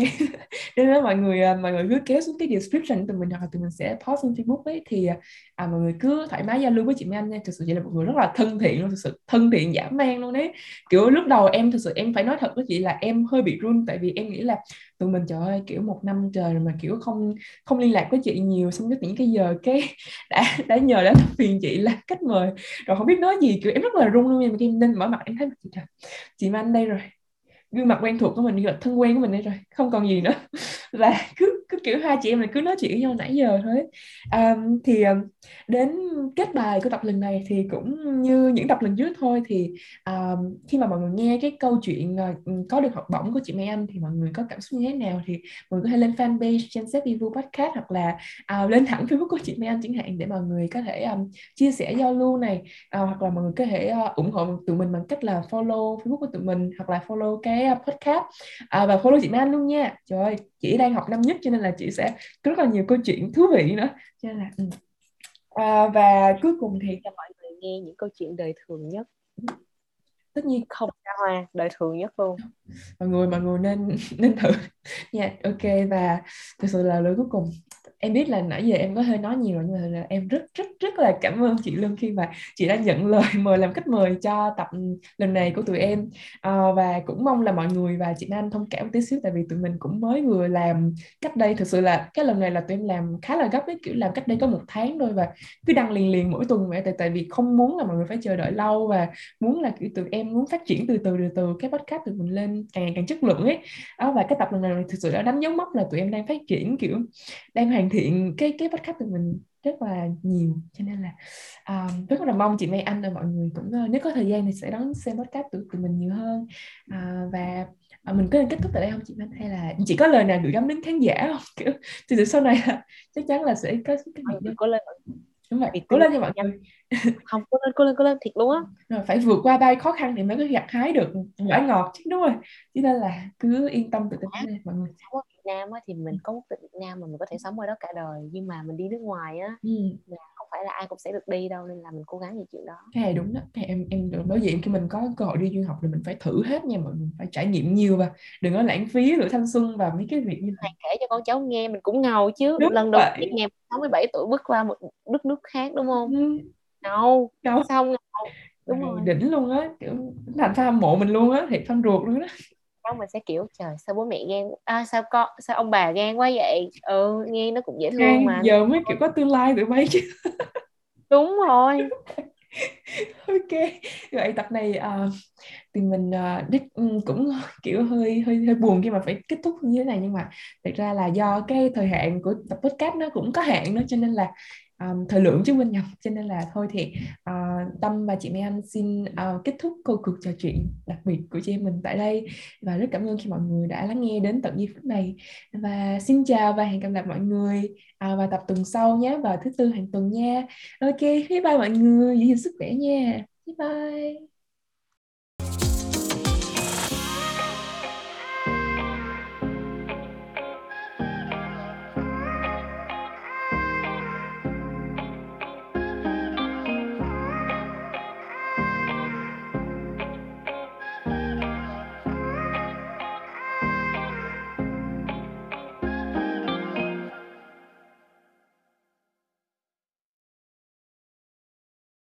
Nên là mọi người à, mọi người cứ kéo xuống cái description tụi mình hoặc là tụi mình sẽ post trên facebook ấy thì à, mọi người cứ thoải mái giao lưu với chị Mai Anh nha. Thực sự chị là một người rất là thân thiện luôn thực sự thân thiện dã man luôn đấy kiểu lúc đầu em thực sự em phải nói thật với chị là em hơi bị run tại vì em nghĩ là tụi mình trời ơi kiểu một năm trời mà kiểu không không liên lạc với chị nhiều xong cái những cái giờ cái đã đã nhờ đã phiền chị là cách mời. Rồi không biết nói gì kiểu em rất là run luôn nhưng mà em nên mở mặt em thấy chị trời chị Mai Anh đây rồi gương mặt quen thuộc của mình gương mặt thân quen của mình đây rồi, không còn gì nữa và cứ cứ kiểu hai chị em mình cứ nói chuyện với nhau nãy giờ thôi. Um, thì um, đến kết bài của tập lần này thì cũng như những tập lần trước thôi thì um, khi mà mọi người nghe cái câu chuyện uh, có được học bổng của chị Mai Anh thì mọi người có cảm xúc như thế nào thì mọi người có thể lên fanpage trên Sếp Vivu Podcast hoặc là uh, lên thẳng Facebook của chị Mai Anh chẳng hạn để mọi người có thể um, chia sẻ giao lưu này. Uh, hoặc là mọi người có thể uh, ủng hộ tụi mình bằng cách là follow Facebook của tụi mình hoặc là follow cái uh, podcast. Uh, và follow chị Mai Anh luôn nha. Trời ơi chị đang học năm nhất cho nên là chị sẽ có rất là nhiều câu chuyện thú vị nữa. Cho nên là ừ. à, và cuối cùng thì cho mọi người nghe những câu chuyện đời thường nhất tất nhiên không ra hoa đời thường nhất luôn. Mọi người mọi người nên nên thử. Nha yeah, ok và thực sự là lời cuối cùng. Em biết là nãy giờ em có hơi nói nhiều rồi nhưng mà em rất rất rất là cảm ơn chị Lương khi mà chị đã nhận lời mời làm khách mời cho tập lần này của tụi em. À, và cũng mong là mọi người và chị Anh thông cảm tí xíu tại vì tụi mình cũng mới vừa làm cách đây. Thực sự là cái lần này là tụi em làm khá là gấp ấy kiểu làm cách đây có một tháng thôi và cứ đăng liền liền mỗi tuần vậy. Tại tại vì không muốn là mọi người phải chờ đợi lâu và muốn là kiểu tụi em muốn phát triển từ từ từ từ cái podcast tụi mình lên càng ngày càng chất lượng ấy. Đó, và cái tập lần này thực sự đã đánh dấu mốc là tụi em đang phát triển kiểu đang hoàn thiện cái cái podcast của mình rất là nhiều. Cho nên là um, rất là mong chị Mai Anh và mọi người cũng uh, nếu có thời gian thì sẽ đón xem podcast của tụi mình nhiều hơn. Uh, và uh, mình có nên kết thúc tại đây không chị Anh? Hay là chỉ có lời nào gửi gắm đến khán giả không? Kiểu thì sau này chắc chắn là sẽ có cái gì có lên đúng vậy cố lên cho mọi người. không cố lên cố lên cố lên thiệt luôn á. Rồi phải vượt qua bao khó khăn thì mới có gặt hái được quả ngọt chứ đúng rồi. Cho nên là cứ yên tâm tự tin lên mọi người. Sống ở Việt Nam á, thì mình có quốc tịch Việt Nam mà mình có thể sống ở đó cả đời nhưng mà mình đi nước ngoài á ừ. Phải là ai cũng sẽ được đi đâu nên là mình cố gắng về chuyện đó. Cái này đúng đó. Cái em em đối diện khi mình có cơ hội đi du học thì mình phải thử hết nha mọi người phải trải nghiệm nhiều và đừng có lãng phí lửa thanh xuân và mấy cái việc như này kể cho con cháu nghe mình cũng ngầu chứ. Đúng lần đầu tiên nghe 67 tuổi bước qua một đất nước khác đúng không? Ừ. Ngầu ngầu. xong ngầu? Đúng rồi. đỉnh luôn á kiểu thành hâm mộ mình luôn á thiệt fan ruột luôn đó xong mình sẽ kiểu trời sao bố mẹ ghen à, sao con sao ông bà ghen quá vậy? Ừ nghe nó cũng dễ thương Ngay mà. giờ mới kiểu có tương lai tụi bay chứ. Đúng rồi. Ok vậy tập này uh, thì mình uh, đích, um, cũng kiểu hơi hơi hơi buồn khi mà phải kết thúc như thế này nhưng mà thật ra là do cái thời hạn của tập podcast nó cũng có hạn nữa cho nên là um, thời lượng chứ quên nhầm cho nên là thôi thì uh, tâm và chị Mai Anh xin uh, kết thúc câu cuộc trò chuyện đặc biệt của chị em mình tại đây. Và rất cảm ơn khi mọi người đã lắng nghe đến tận giây phút này. Và xin chào và hẹn gặp lại mọi người uh, vào tập tuần sau nhé vào thứ tư hàng tuần nha. Ok bye bye mọi người. Giữ gìn sức khỏe nha. Bye bye.